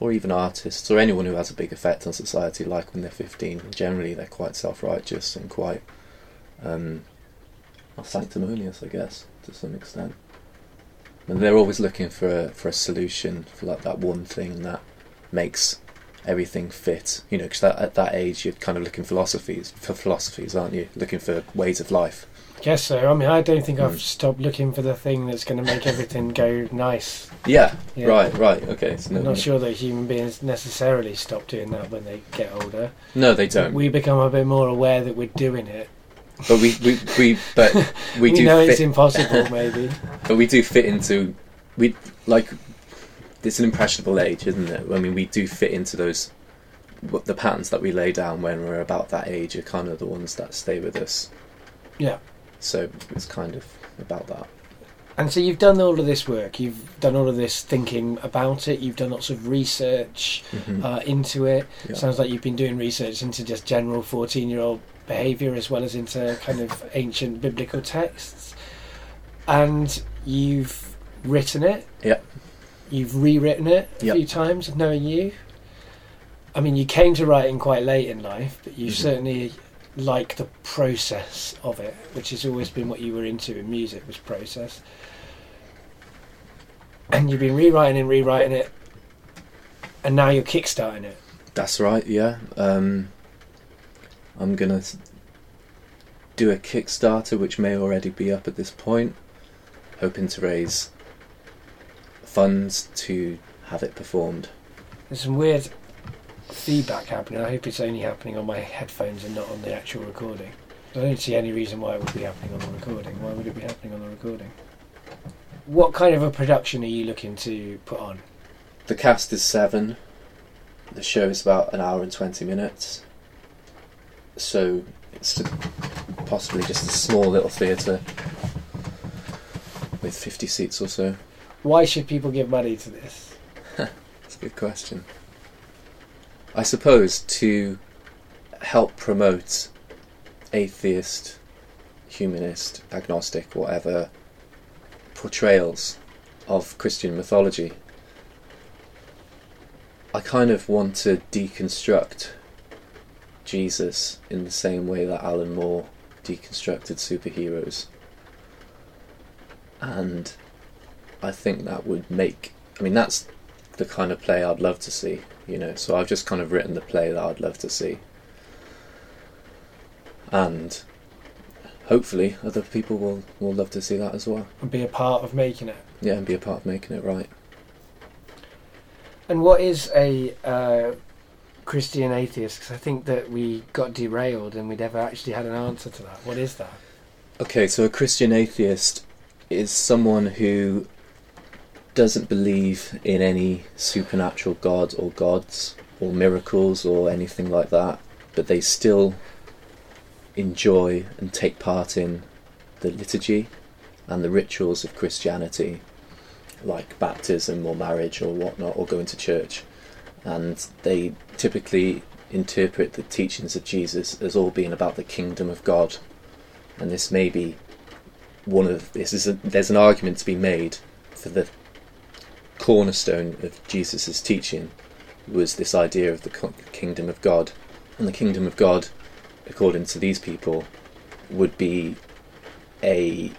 A: Or even artists or anyone who has a big effect on society like when they're 15 generally they're quite self-righteous and quite um, sanctimonious I guess to some extent. And they're always looking for a, for a solution for like that one thing that makes everything fit. You know, because at that age you're kind of looking philosophies for philosophies, aren't you? Looking for ways of life.
B: Guess so. I mean, I don't think I've
A: Mm.
B: stopped looking for the thing that's going to make everything go nice.
A: Yeah.
B: Yeah.
A: Right. Right. Okay. So no,
B: I'm not sure that human beings necessarily stop doing that when they get older.
A: no, they don't.
B: We become a bit more aware that we're doing it.
A: but we, we, we but we,
B: We,
A: do
B: know
A: fit,
B: it's impossible, maybe.
A: but we do fit into we like it's an impressionable age, isn't it? I mean, we do fit into those the patterns that we lay down when we're about that age are kind of the ones that stay with us.
B: Yeah.
A: So it's kind of about that.
B: And so you've done all of this work. You've done all of this thinking about it. You've done lots of research
A: Mhm.
B: uh, into it.
A: Yeah.
B: Sounds like you've been doing research into just general 14 year old behaviour as well as into kind of ancient biblical texts. And you've written it.
A: Yeah.
B: You've rewritten it a
A: Yeah.
B: few times, knowing you. I mean, you came to writing quite late in life, but you
A: Mhm.
B: certainly like the process of it, which has always been what you were into in music was process. And you've been rewriting and rewriting it, and now you're kickstarting it.
A: That's right. Yeah. Um, I'm gonna do a Kickstarter, which may already be up at this point, hoping to raise funds to have it performed.
B: There's some weird feedback happening. I hope it's only happening on my headphones and not on the actual recording. I don't see any reason why it would be happening on the recording. Why would it be happening on the recording? What kind of a production are you looking to put on?
A: The cast is seven. The show is about an hour and twenty minutes. So it's possibly just a small little theatre with fifty seats or so.
B: Why should people give money to this?
A: That's a good question. I suppose to help promote atheist, humanist, agnostic, whatever portrayals of Christian mythology. I kind of want to deconstruct Jesus in the same way that Alan Moore deconstructed superheroes. And I think that would make. I mean, that's the kind of play I'd love to see, you know. So I've just kind of written the play that I'd love to see. And hopefully other people will, will love to see that as well.
B: And be a part of making it?
A: Yeah, and be a part of making it right.
B: And what is a uh, Christian atheist? Because I think that we got derailed and we never actually had an answer to that. What is that?
A: Okay, so a Christian atheist is someone who doesn't believe in any supernatural god or gods or miracles or anything like that, but they still enjoy and take part in the liturgy and the rituals of Christianity, like baptism or marriage or whatnot, or going to church. And they typically interpret the teachings of Jesus as all being about the kingdom of God and this may be one of this is a, there's an argument to be made for the cornerstone of Jesus' teaching was this idea of the kingdom of God and the kingdom of God according to these people would be a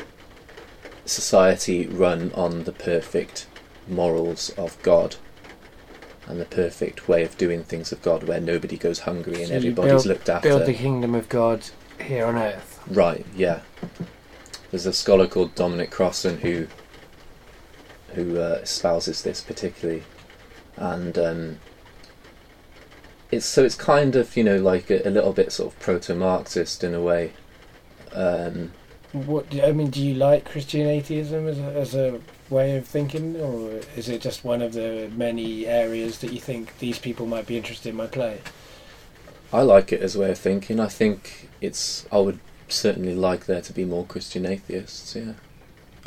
A: society run on the perfect morals of God and the perfect way of doing things of God where nobody goes hungry and
B: So
A: everybody's
B: build-
A: looked after
B: Build the kingdom of God here on earth.
A: Right, yeah. There's a scholar called Dominic Crossan who who uh, espouses this particularly, and um, it's so it's kind of you know like a, a little bit sort of proto-Marxist in a way. Um,
B: What do- I mean, do you like Christian atheism as a, as a way of thinking, or is it just one of the many areas that you think these people might be interested in my play?
A: I like it as a way of thinking. I think it's. I would certainly like there to be more Christian atheists. Yeah,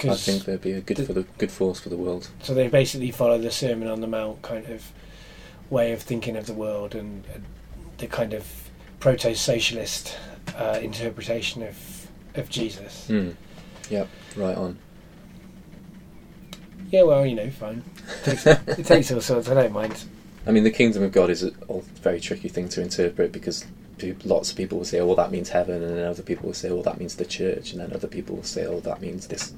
A: I think they'd be a good
B: the-
A: for the good force for the world.
B: so they basically follow the Sermon on the Mount kind of way of thinking of the world and, the kind of proto-socialist uh, interpretation of of Jesus.
A: Hmm. Yep. Right on.
B: Yeah, well, you know, fine. It takes, it takes all sorts. I don't mind.
A: I mean, the kingdom of God is a very tricky thing to interpret because lots of people will say, "Oh, well, that means heaven," and then other people will say, "Oh, that means the church," and then other people will say, "Oh, that means this."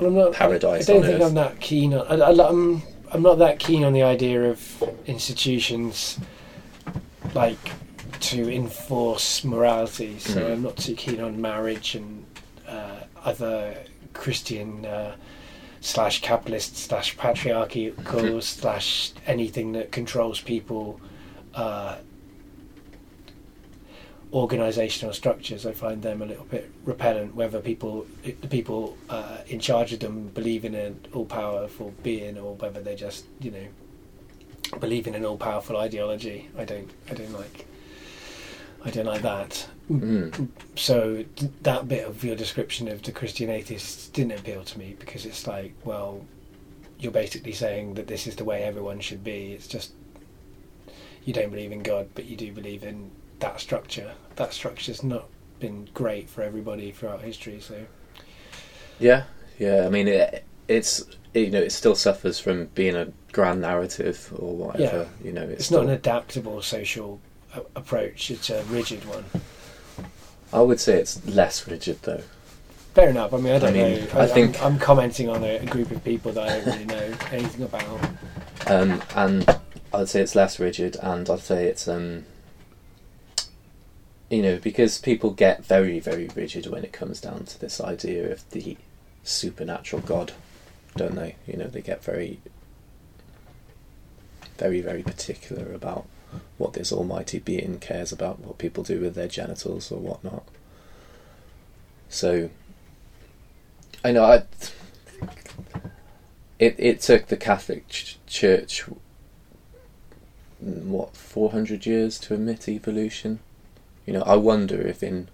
B: Well, I'm not.
A: Paradise
B: I don't
A: on
B: think
A: earth.
B: I'm that keen on. I, I, I'm. I'm not that keen on the idea of institutions like to enforce morality. So
A: Mhm.
B: I'm not too keen on marriage and uh, other Christian uh, slash capitalist slash patriarchal slash anything that controls people. Uh, organizational structures i find them a little bit repellent whether people the people uh, in charge of them believe in an all-powerful being or whether they just you know believe in an all-powerful ideology. I don't i don't like i don't like that.
A: Mm.
B: so that bit of your description of the christian atheists didn't appeal to me because it's like well you're basically saying that this is the way everyone should be. It's just you don't believe in god but you do believe in that structure that structure's not been great for everybody throughout history so
A: Yeah, yeah. I mean, it, it's you know it still suffers from being a grand narrative or whatever. Yeah. You know, it's,
B: it's
A: still,
B: not an adaptable social a- approach it's a rigid one
A: I would say it's less rigid though.
B: fair enough i mean i don't
A: I mean,
B: know
A: I
B: I,
A: think-
B: I'm, I'm commenting on a, a group of people that i don't really know anything about
A: Um, and I'd say it's less rigid, and I'd say it's um, you know, because people get very, very rigid when it comes down to this idea of the supernatural God, don't they? You know, they get very, very, very particular about what this almighty being cares about, what people do with their genitals or whatnot. So, I know I. It it took the Catholic ch- Church what four hundred years to admit evolution. You know, I wonder if in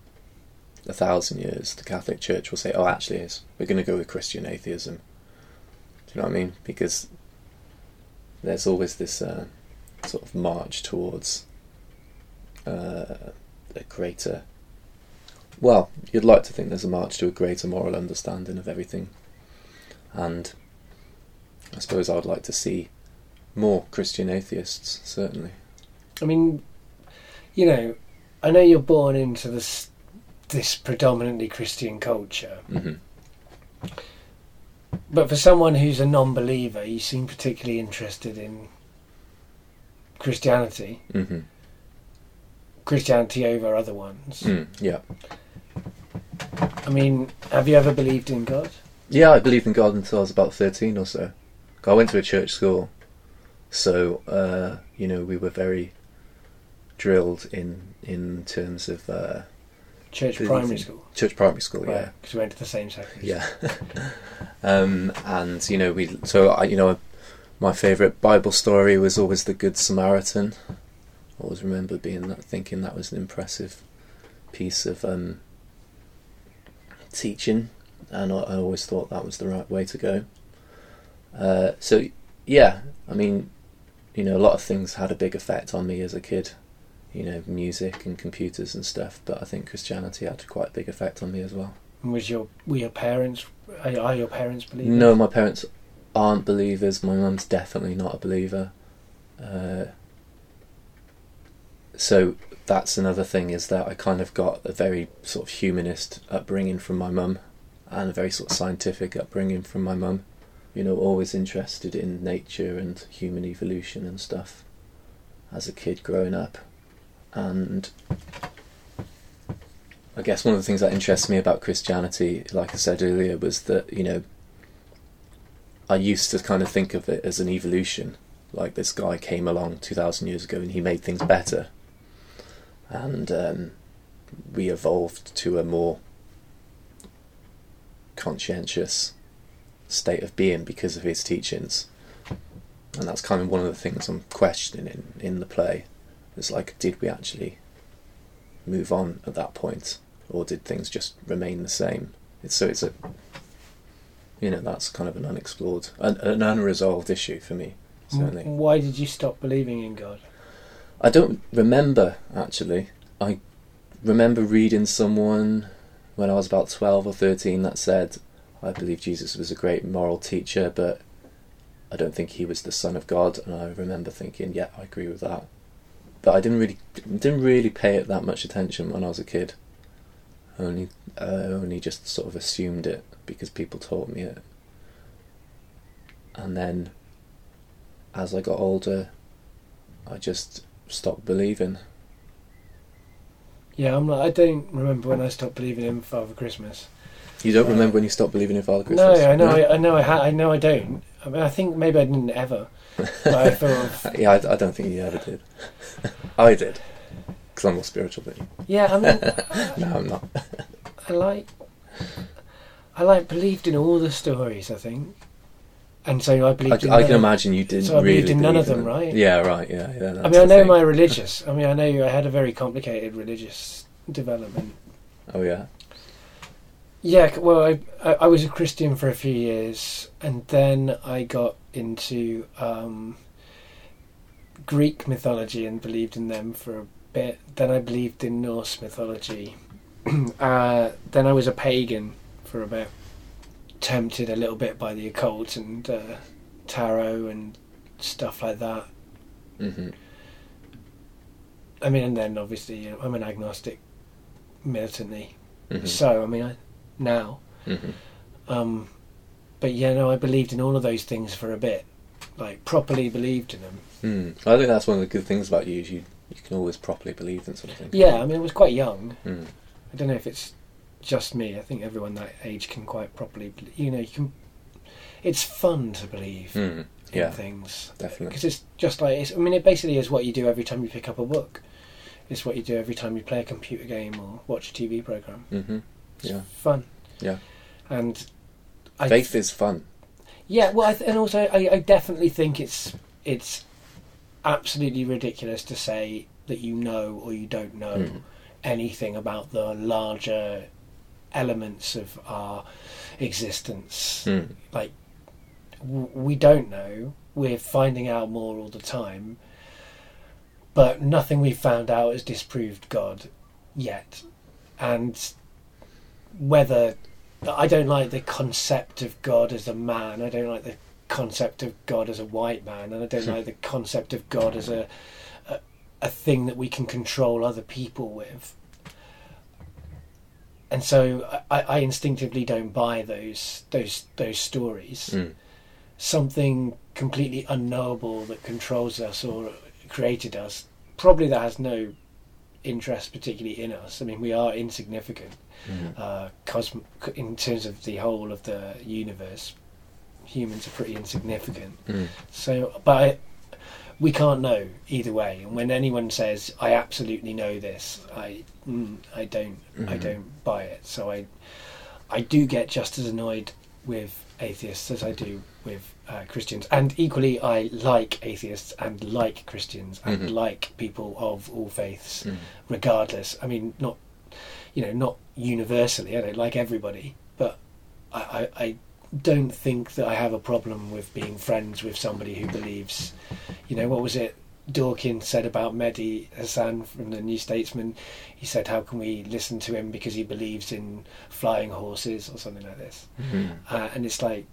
A: a thousand years the Catholic Church will say, "Oh, actually, it's, we're going to go with Christian atheism." Do you know what I mean? Because there's always this uh, sort of march towards uh, a greater. Well, you'd like to think there's a march to a greater moral understanding of everything, and I suppose I would like to see more Christian atheists, certainly.
B: I mean, you know, I know you're born into this this predominantly Christian culture,
A: hmm
B: but for someone who's a non-believer, you seem particularly interested in Christianity,
A: hmm
B: Christianity over other ones.
A: Mm, yeah.
B: I mean, have you ever believed in God?
A: Yeah, I believed in God until I was about 13 or so. I went to a church school, so, uh, you know, we were very drilled in in terms of uh,
B: Church
A: Believe
B: primary school,
A: church primary school, yeah.
B: because we went to the same secondary.
A: Yeah. um, and, you know, we, so, I, you know, my favourite Bible story was always the Good Samaritan. I always remember being that, thinking that was an impressive piece of um, teaching, and I, I always thought that was the right way to go. Uh, so, yeah, I mean, you know, a lot of things had a big effect on me as a kid. You know, music and computers and stuff, but I think Christianity had quite a big effect on me as well.
B: And was your were your parents are, are your parents believers?
A: No, my parents aren't believers. My mum's definitely not a believer. Uh, so that's another thing is that I kind of got a very sort of humanist upbringing from my mum, and a very sort of scientific upbringing from my mum. You know, always interested in nature and human evolution and stuff. As a kid growing up, and I guess one of the things that interests me about Christianity, like I said earlier, was that you know I used to kind of think of it as an evolution. Like this guy came along 2,000 years ago and he made things better. And um, we evolved to a more conscientious state of being because of his teachings. And that's kind of one of the things I'm questioning in, in the play. It's like, did we actually move on at that point? Or did things just remain the same? It's, so it's a you know that's kind of an unexplored an, an unresolved issue for me certainly
B: mm, Why did you stop believing in God?
A: i don't remember actually i remember reading someone when i was about 12 or 13 that said i believe jesus was a great moral teacher but i don't think he was the son of god and i remember thinking yeah i agree with that but i didn't really didn't really pay it that much attention when i was a kid only I only just sort of assumed it because people taught me it. And then as I got older, I just stopped believing?
B: Yeah, I'm not. I don't remember when I stopped believing in Father Christmas.
A: You don't
B: Uh,
A: remember when you stopped believing in Father Christmas?
B: No, I know. I, I know. I, ha- I know. I don't. I mean, I think maybe I didn't ever. I
A: yeah, I, I don't think you ever did. I did, because I'm more spiritual than you.
B: yeah. I mean,
A: No, I'm not.
B: I like. I like believed in all the stories. I think, and so I
A: I,
B: believed. in
A: I can imagine you didn't
B: So I
A: really
B: believed in none of
A: believe
B: them, right?
A: Yeah, right. Yeah, yeah.
B: I mean, I know
A: thing.
B: my religious. I mean, I know I had a very complicated religious development.
A: Oh yeah.
B: Yeah, well, I, I I was a Christian for a few years, and then I got into um, Greek mythology and believed in them for a bit. Then I believed in Norse mythology. uh, then I was a pagan for a bit, tempted a little bit by the occult and uh, tarot and stuff like that.
A: hmm
B: I mean, and then obviously you know, I'm an agnostic militantly.
A: hmm
B: So I mean, I, now.
A: hmm
B: Um, but yeah, no, I believed in all of those things for a bit, like properly believed in them.
A: Mm. I think that's one of the good things about you. Is you you can always properly believe in something.
B: Yeah, I mean, I was quite young.
A: Mm.
B: I don't know if it's just me. I think everyone that age can quite properly, you know, you can. It's fun to believe
A: Mm.
B: in things
A: definitely.
B: because it's just like it's, I mean, it basically is what you do every time you pick up a book. It's what you do every time you play a computer game or watch a TV program.
A: hmm
B: It's
A: Yeah.
B: fun.
A: Yeah.
B: And I
A: Faith is fun.
B: Yeah, well, I th- and also I, I definitely think it's it's absolutely ridiculous to say that you know or you don't know
A: Mm.
B: anything about the larger elements of our existence.
A: Mm.
B: Like w- we don't know. We're finding out more all the time, but nothing we've found out has disproved God yet, and whether I don't like the concept of God as a man. I don't like the concept of God as a white man, and I don't like the concept of God as a, a a thing that we can control other people with. And so I, I instinctively don't buy those those those stories.
A: Mm.
B: Something completely unknowable that controls us or created us, probably that has no interest particularly in us. I mean, we are insignificant
A: Mm.
B: uh, cosm- in terms of the whole of the universe, humans are pretty insignificant.
A: Mm.
B: So, but I, we can't know either way. And when anyone says, "I absolutely know this," I, mm, I don't, I
A: Mhm.
B: don't buy it. So I, I do get just as annoyed with atheists as I do with uh, Christians, and equally, I like atheists and like Christians and
A: Mhm.
B: like people of all faiths
A: Mm.
B: regardless. I mean, not you know, not universally. I don't like everybody, but I, I, I don't think that I have a problem with being friends with somebody who believes. You know, what was it? Dawkins said about Mehdi Hasan from the New Statesman. He said, "How can we listen to him because he believes in flying horses or something like this?"
A: Mm.
B: Uh, and it's like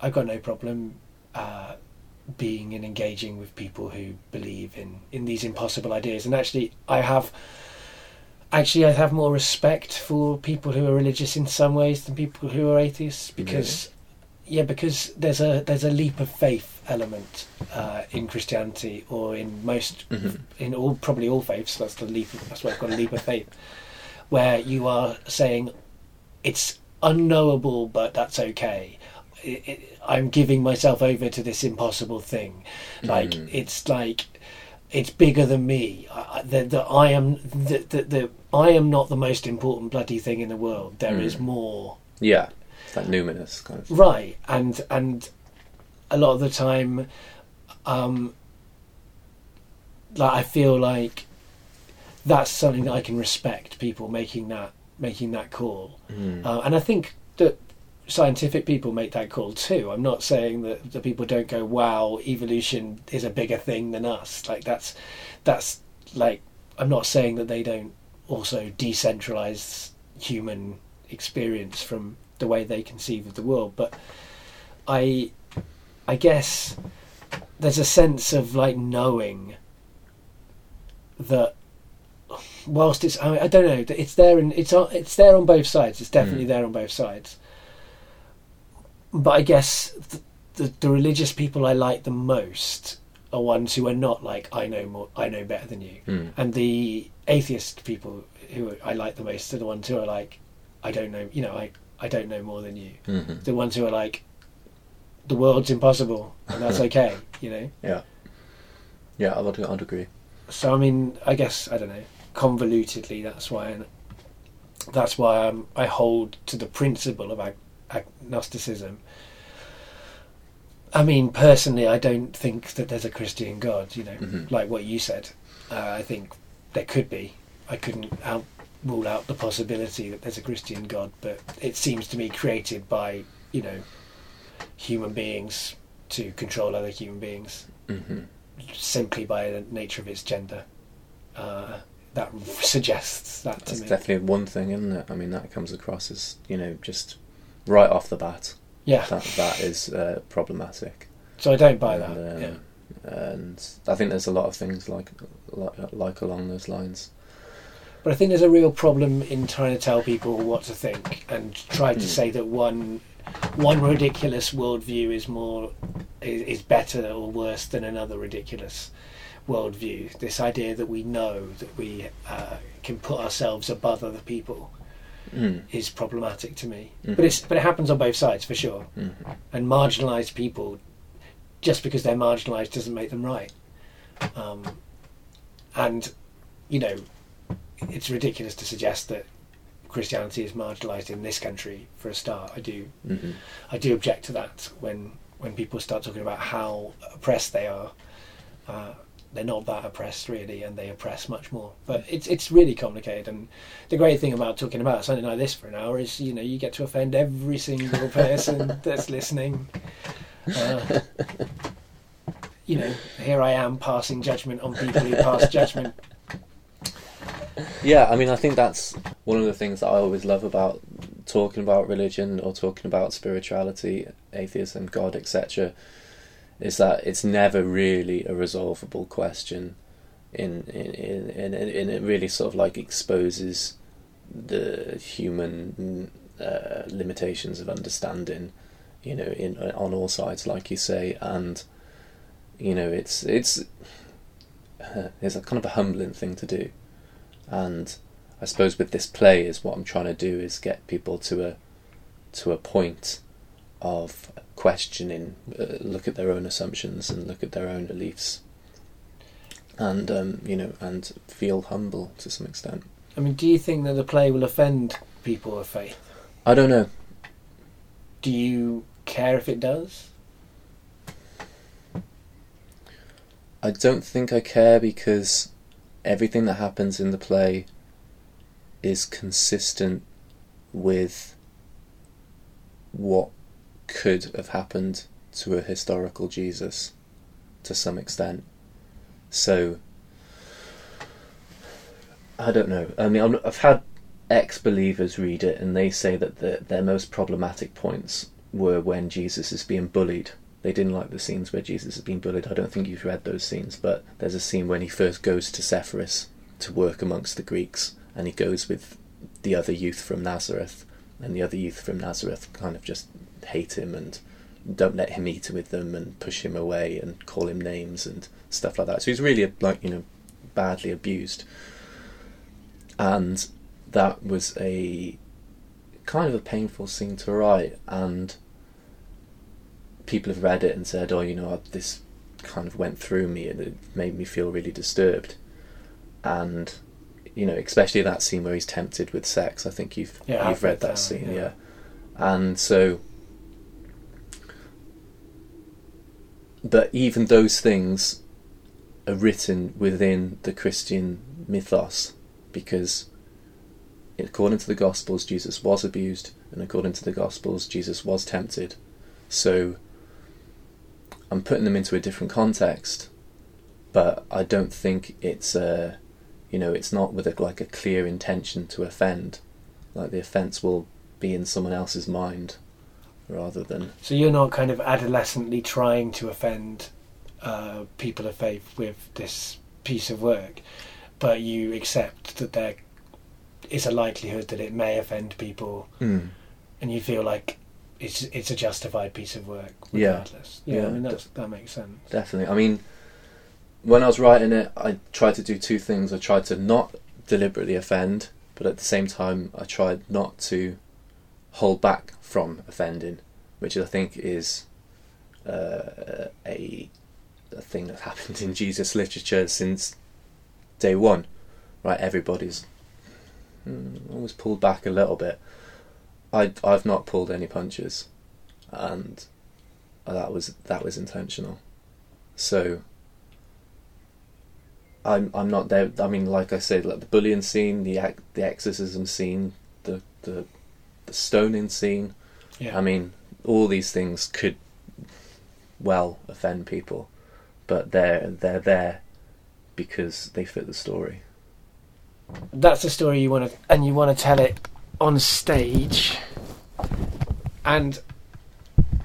B: I've got no problem uh, being and engaging with people who believe in in these impossible ideas. And actually, I have actually I have more respect for people who are religious in some ways than people who are atheists because. Yeah, because there's a there's a leap of faith element uh, in Christianity or in most
A: Mhm.
B: in all probably all faiths. That's the leap. Of, that's why I've got a leap of faith, where you are saying it's unknowable, but that's okay. It, it, I'm giving myself over to this impossible thing. Like
A: Mm.
B: it's like it's bigger than me. That I am that the, the I am not the most important bloody thing in the world. There is
A: Mm.
B: more.
A: Yeah, it's that numinous kind of.
B: Right, and and a lot of the time, um, like I feel like that's something that I can respect. People making that making that call,
A: Mm.
B: uh, and I think that scientific people make that call too. I'm not saying that the people don't go, "Wow, evolution is a bigger thing than us." Like that's that's like I'm not saying that they don't also decentralize human experience from the way they conceive of the world, but I I guess there's a sense of like knowing that whilst it's I, I don't know that it's there and it's on it's there on both sides. It's definitely
A: Mm.
B: there on both sides. But I guess the, the, the religious people I like the most are ones who are not like I know more, I know better than you,
A: Mm.
B: and the atheist people who I like the most are the ones who are like I don't know, you know, I I don't know more than you.
A: Mhm.
B: The ones who are like the world's impossible and that's okay, you know.
A: Yeah. Yeah, I would, I'd agree.
B: So I mean, I guess I don't know. Convolutedly, that's why I, that's why I'm, I hold to the principle of ag- agnosticism. I mean, personally, I don't think that there's a Christian God. You know,
A: Mhm.
B: like what you said. Uh, I think there could be. I couldn't out rule out the possibility that there's a Christian God, but it seems to me created by you know human beings to control other human beings
A: hmm
B: simply by the nature of its gender. Uh, that suggests that to
A: That's definitely one thing, isn't it? I mean, that comes across as, you know, just right off the bat.
B: Yeah.
A: That That is uh, problematic.
B: So I don't buy that.
A: And, um,
B: yeah.
A: and I think there's a lot of things like, like, like along those lines.
B: But I think there's a real problem in trying to tell people what to think and try to
A: Hmm.
B: say that one one ridiculous worldview is more is, is better or worse than another ridiculous worldview. This idea that we know that we uh, can put ourselves above other people
A: Mm.
B: is problematic to me.
A: Mhm.
B: But it's but it happens on both sides for sure.
A: hmm
B: and marginalised people, just because they're marginalised doesn't make them right. Um, and, you know, it's ridiculous to suggest that Christianity is marginalised in this country. For a start, I do,
A: hmm
B: I do object to that when when people start talking about how oppressed they are. Uh, they're not that oppressed really, and they oppress much more. But it's it's really complicated. And the great thing about talking about something like this for an hour is, you know, you get to offend every single person that's listening. Uh, you know, here I am passing judgment on people who pass judgment.
A: Yeah, I mean, I think that's one of the things that I always love about talking about religion or talking about spirituality, atheism, God, etc. Is that it's never really a resolvable question. In in in in, it really sort of like exposes the human uh, limitations of understanding, you know, in on all sides, like you say, and you know, it's it's it's a kind of a humbling thing to do and I suppose with this play is what I'm trying to do is get people to a to a point of questioning, uh, look at their own assumptions and look at their own beliefs, and um, you know, and feel humble to some extent.
B: I mean, do you think that the play will offend people of faith?
A: I don't know.
B: Do you care if it does?
A: I don't think I care because everything that happens in the play is consistent with what could have happened to a historical Jesus to some extent. So, I don't know. I mean, I've had ex believers read it and they say that the, their most problematic points were when Jesus is being bullied they didn't like the scenes where Jesus is being bullied. I don't think you've read those scenes, but there's a scene when he first goes to Sepphoris to work amongst the Greeks, and he goes with the other youth from Nazareth, and the other youth from Nazareth kind of just hate him and don't let him eat with them and push him away and call him names and stuff like that. So he's really like you know badly abused, and that was a kind of a painful scene to write and people have read it and said, "Oh, you know, this kind of went through me and it made me feel really disturbed." And you know, especially that scene where he's tempted with sex. I think you've
B: Yeah,
A: you've
B: I've
A: read that
B: that,
A: scene,
B: yeah.
A: yeah. And so, but even those things are written within the Christian mythos because according to the Gospels, Jesus was abused, and according to the Gospels, Jesus was tempted. So I'm putting them into a different context, but I don't think it's uh, you know, it's not with a, like a clear intention to offend. Like the offence will be in someone else's mind, rather than
B: So you're not kind of adolescently trying to offend uh, people of faith with this piece of work, but you accept that there is a likelihood that it may offend people, and you feel like it's it's a justified piece of work
A: Yeah.
B: regardless. Yeah, I mean that's, that makes sense.
A: definitely. I mean, when I was writing it, I tried to do two things. I tried to not deliberately offend, but at the same time, I tried not to hold back from offending, which I think is uh, a a thing that's happened in Jesus literature since day one. Right, everybody's mm, always pulled back a little bit. I I've not pulled any punches, and that was that was intentional. So I'm I'm not there. I mean, like I said, like the bullying scene, the the exorcism scene, the the the stoning scene.
B: Yeah.
A: I mean, all these things could well offend people, but they're they're there because they fit the story.
B: that's the story you want to and you want to tell it on stage and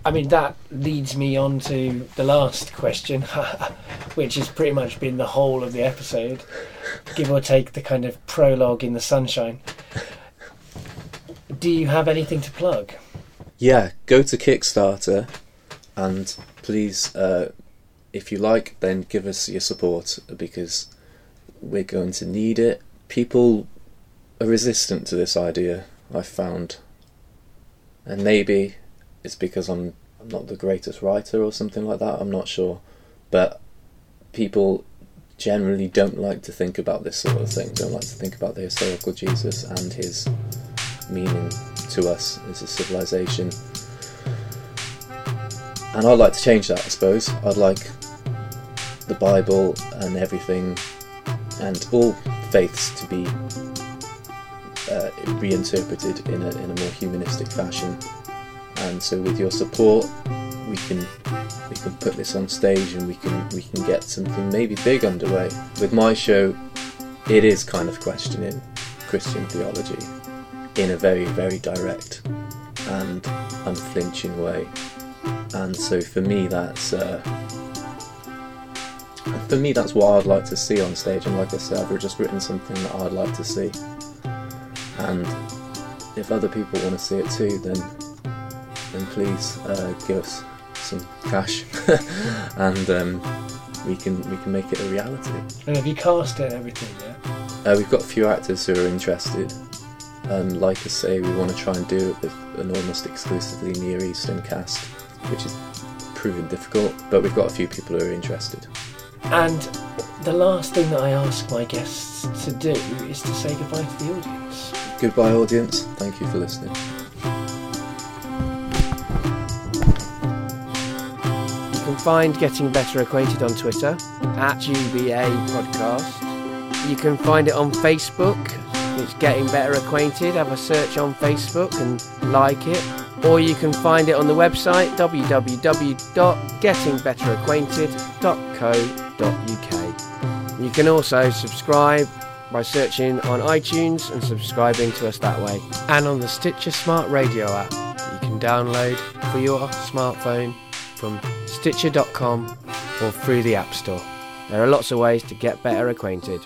B: i mean that leads me on to the last question which has pretty much been the whole of the episode give or take the kind of prologue in the sunshine do you have anything to plug
A: Yeah, go to Kickstarter, and please, uh, if you like, then give us your support because we're going to need it. People are resistant to this idea. I've found, and maybe it's because I'm I'm not the greatest writer or something like that. I'm not sure, but people generally don't like to think about this sort of thing. Don't like to think about the historical Jesus and his meaning to us as a civilization. And I'd like to change that, I suppose. I'd like the Bible and everything and all faiths to be uh, reinterpreted in a, in a more humanistic fashion. And so, with your support, we can we can put this on stage and we can we can get something maybe big underway. With my show, it is kind of questioning Christian theology in a very very direct and unflinching way. And so for me, that's uh, for me that's what I'd like to see on stage. And like I said, I've just written something that I'd like to see. And if other people want to see it too, then then please uh, give us some cash, and um, we can we can make it a reality.
B: and have you cast it everything yet
A: Uh, we've got a few actors who are interested. Um, like I say, we want to try and do it with an almost exclusively Near Eastern cast, which is proving difficult, but we've got a few people who are interested.
B: and the last thing that i ask my guests to do is to say goodbye to the audience
A: Goodbye, audience. Thank you for listening.
B: You can find Getting Better Acquainted on Twitter at GBA Podcast. You can find it on Facebook. It's Getting Better Acquainted. Have a search on Facebook and like it. Or you can find it on the website www.gettingbetteracquainted.co.uk. You can also subscribe by searching on iTunes and subscribing to us that way. And on the Stitcher Smart Radio app, you can download for your smartphone from Stitcher.com or through the App Store. There are lots of ways to get better acquainted.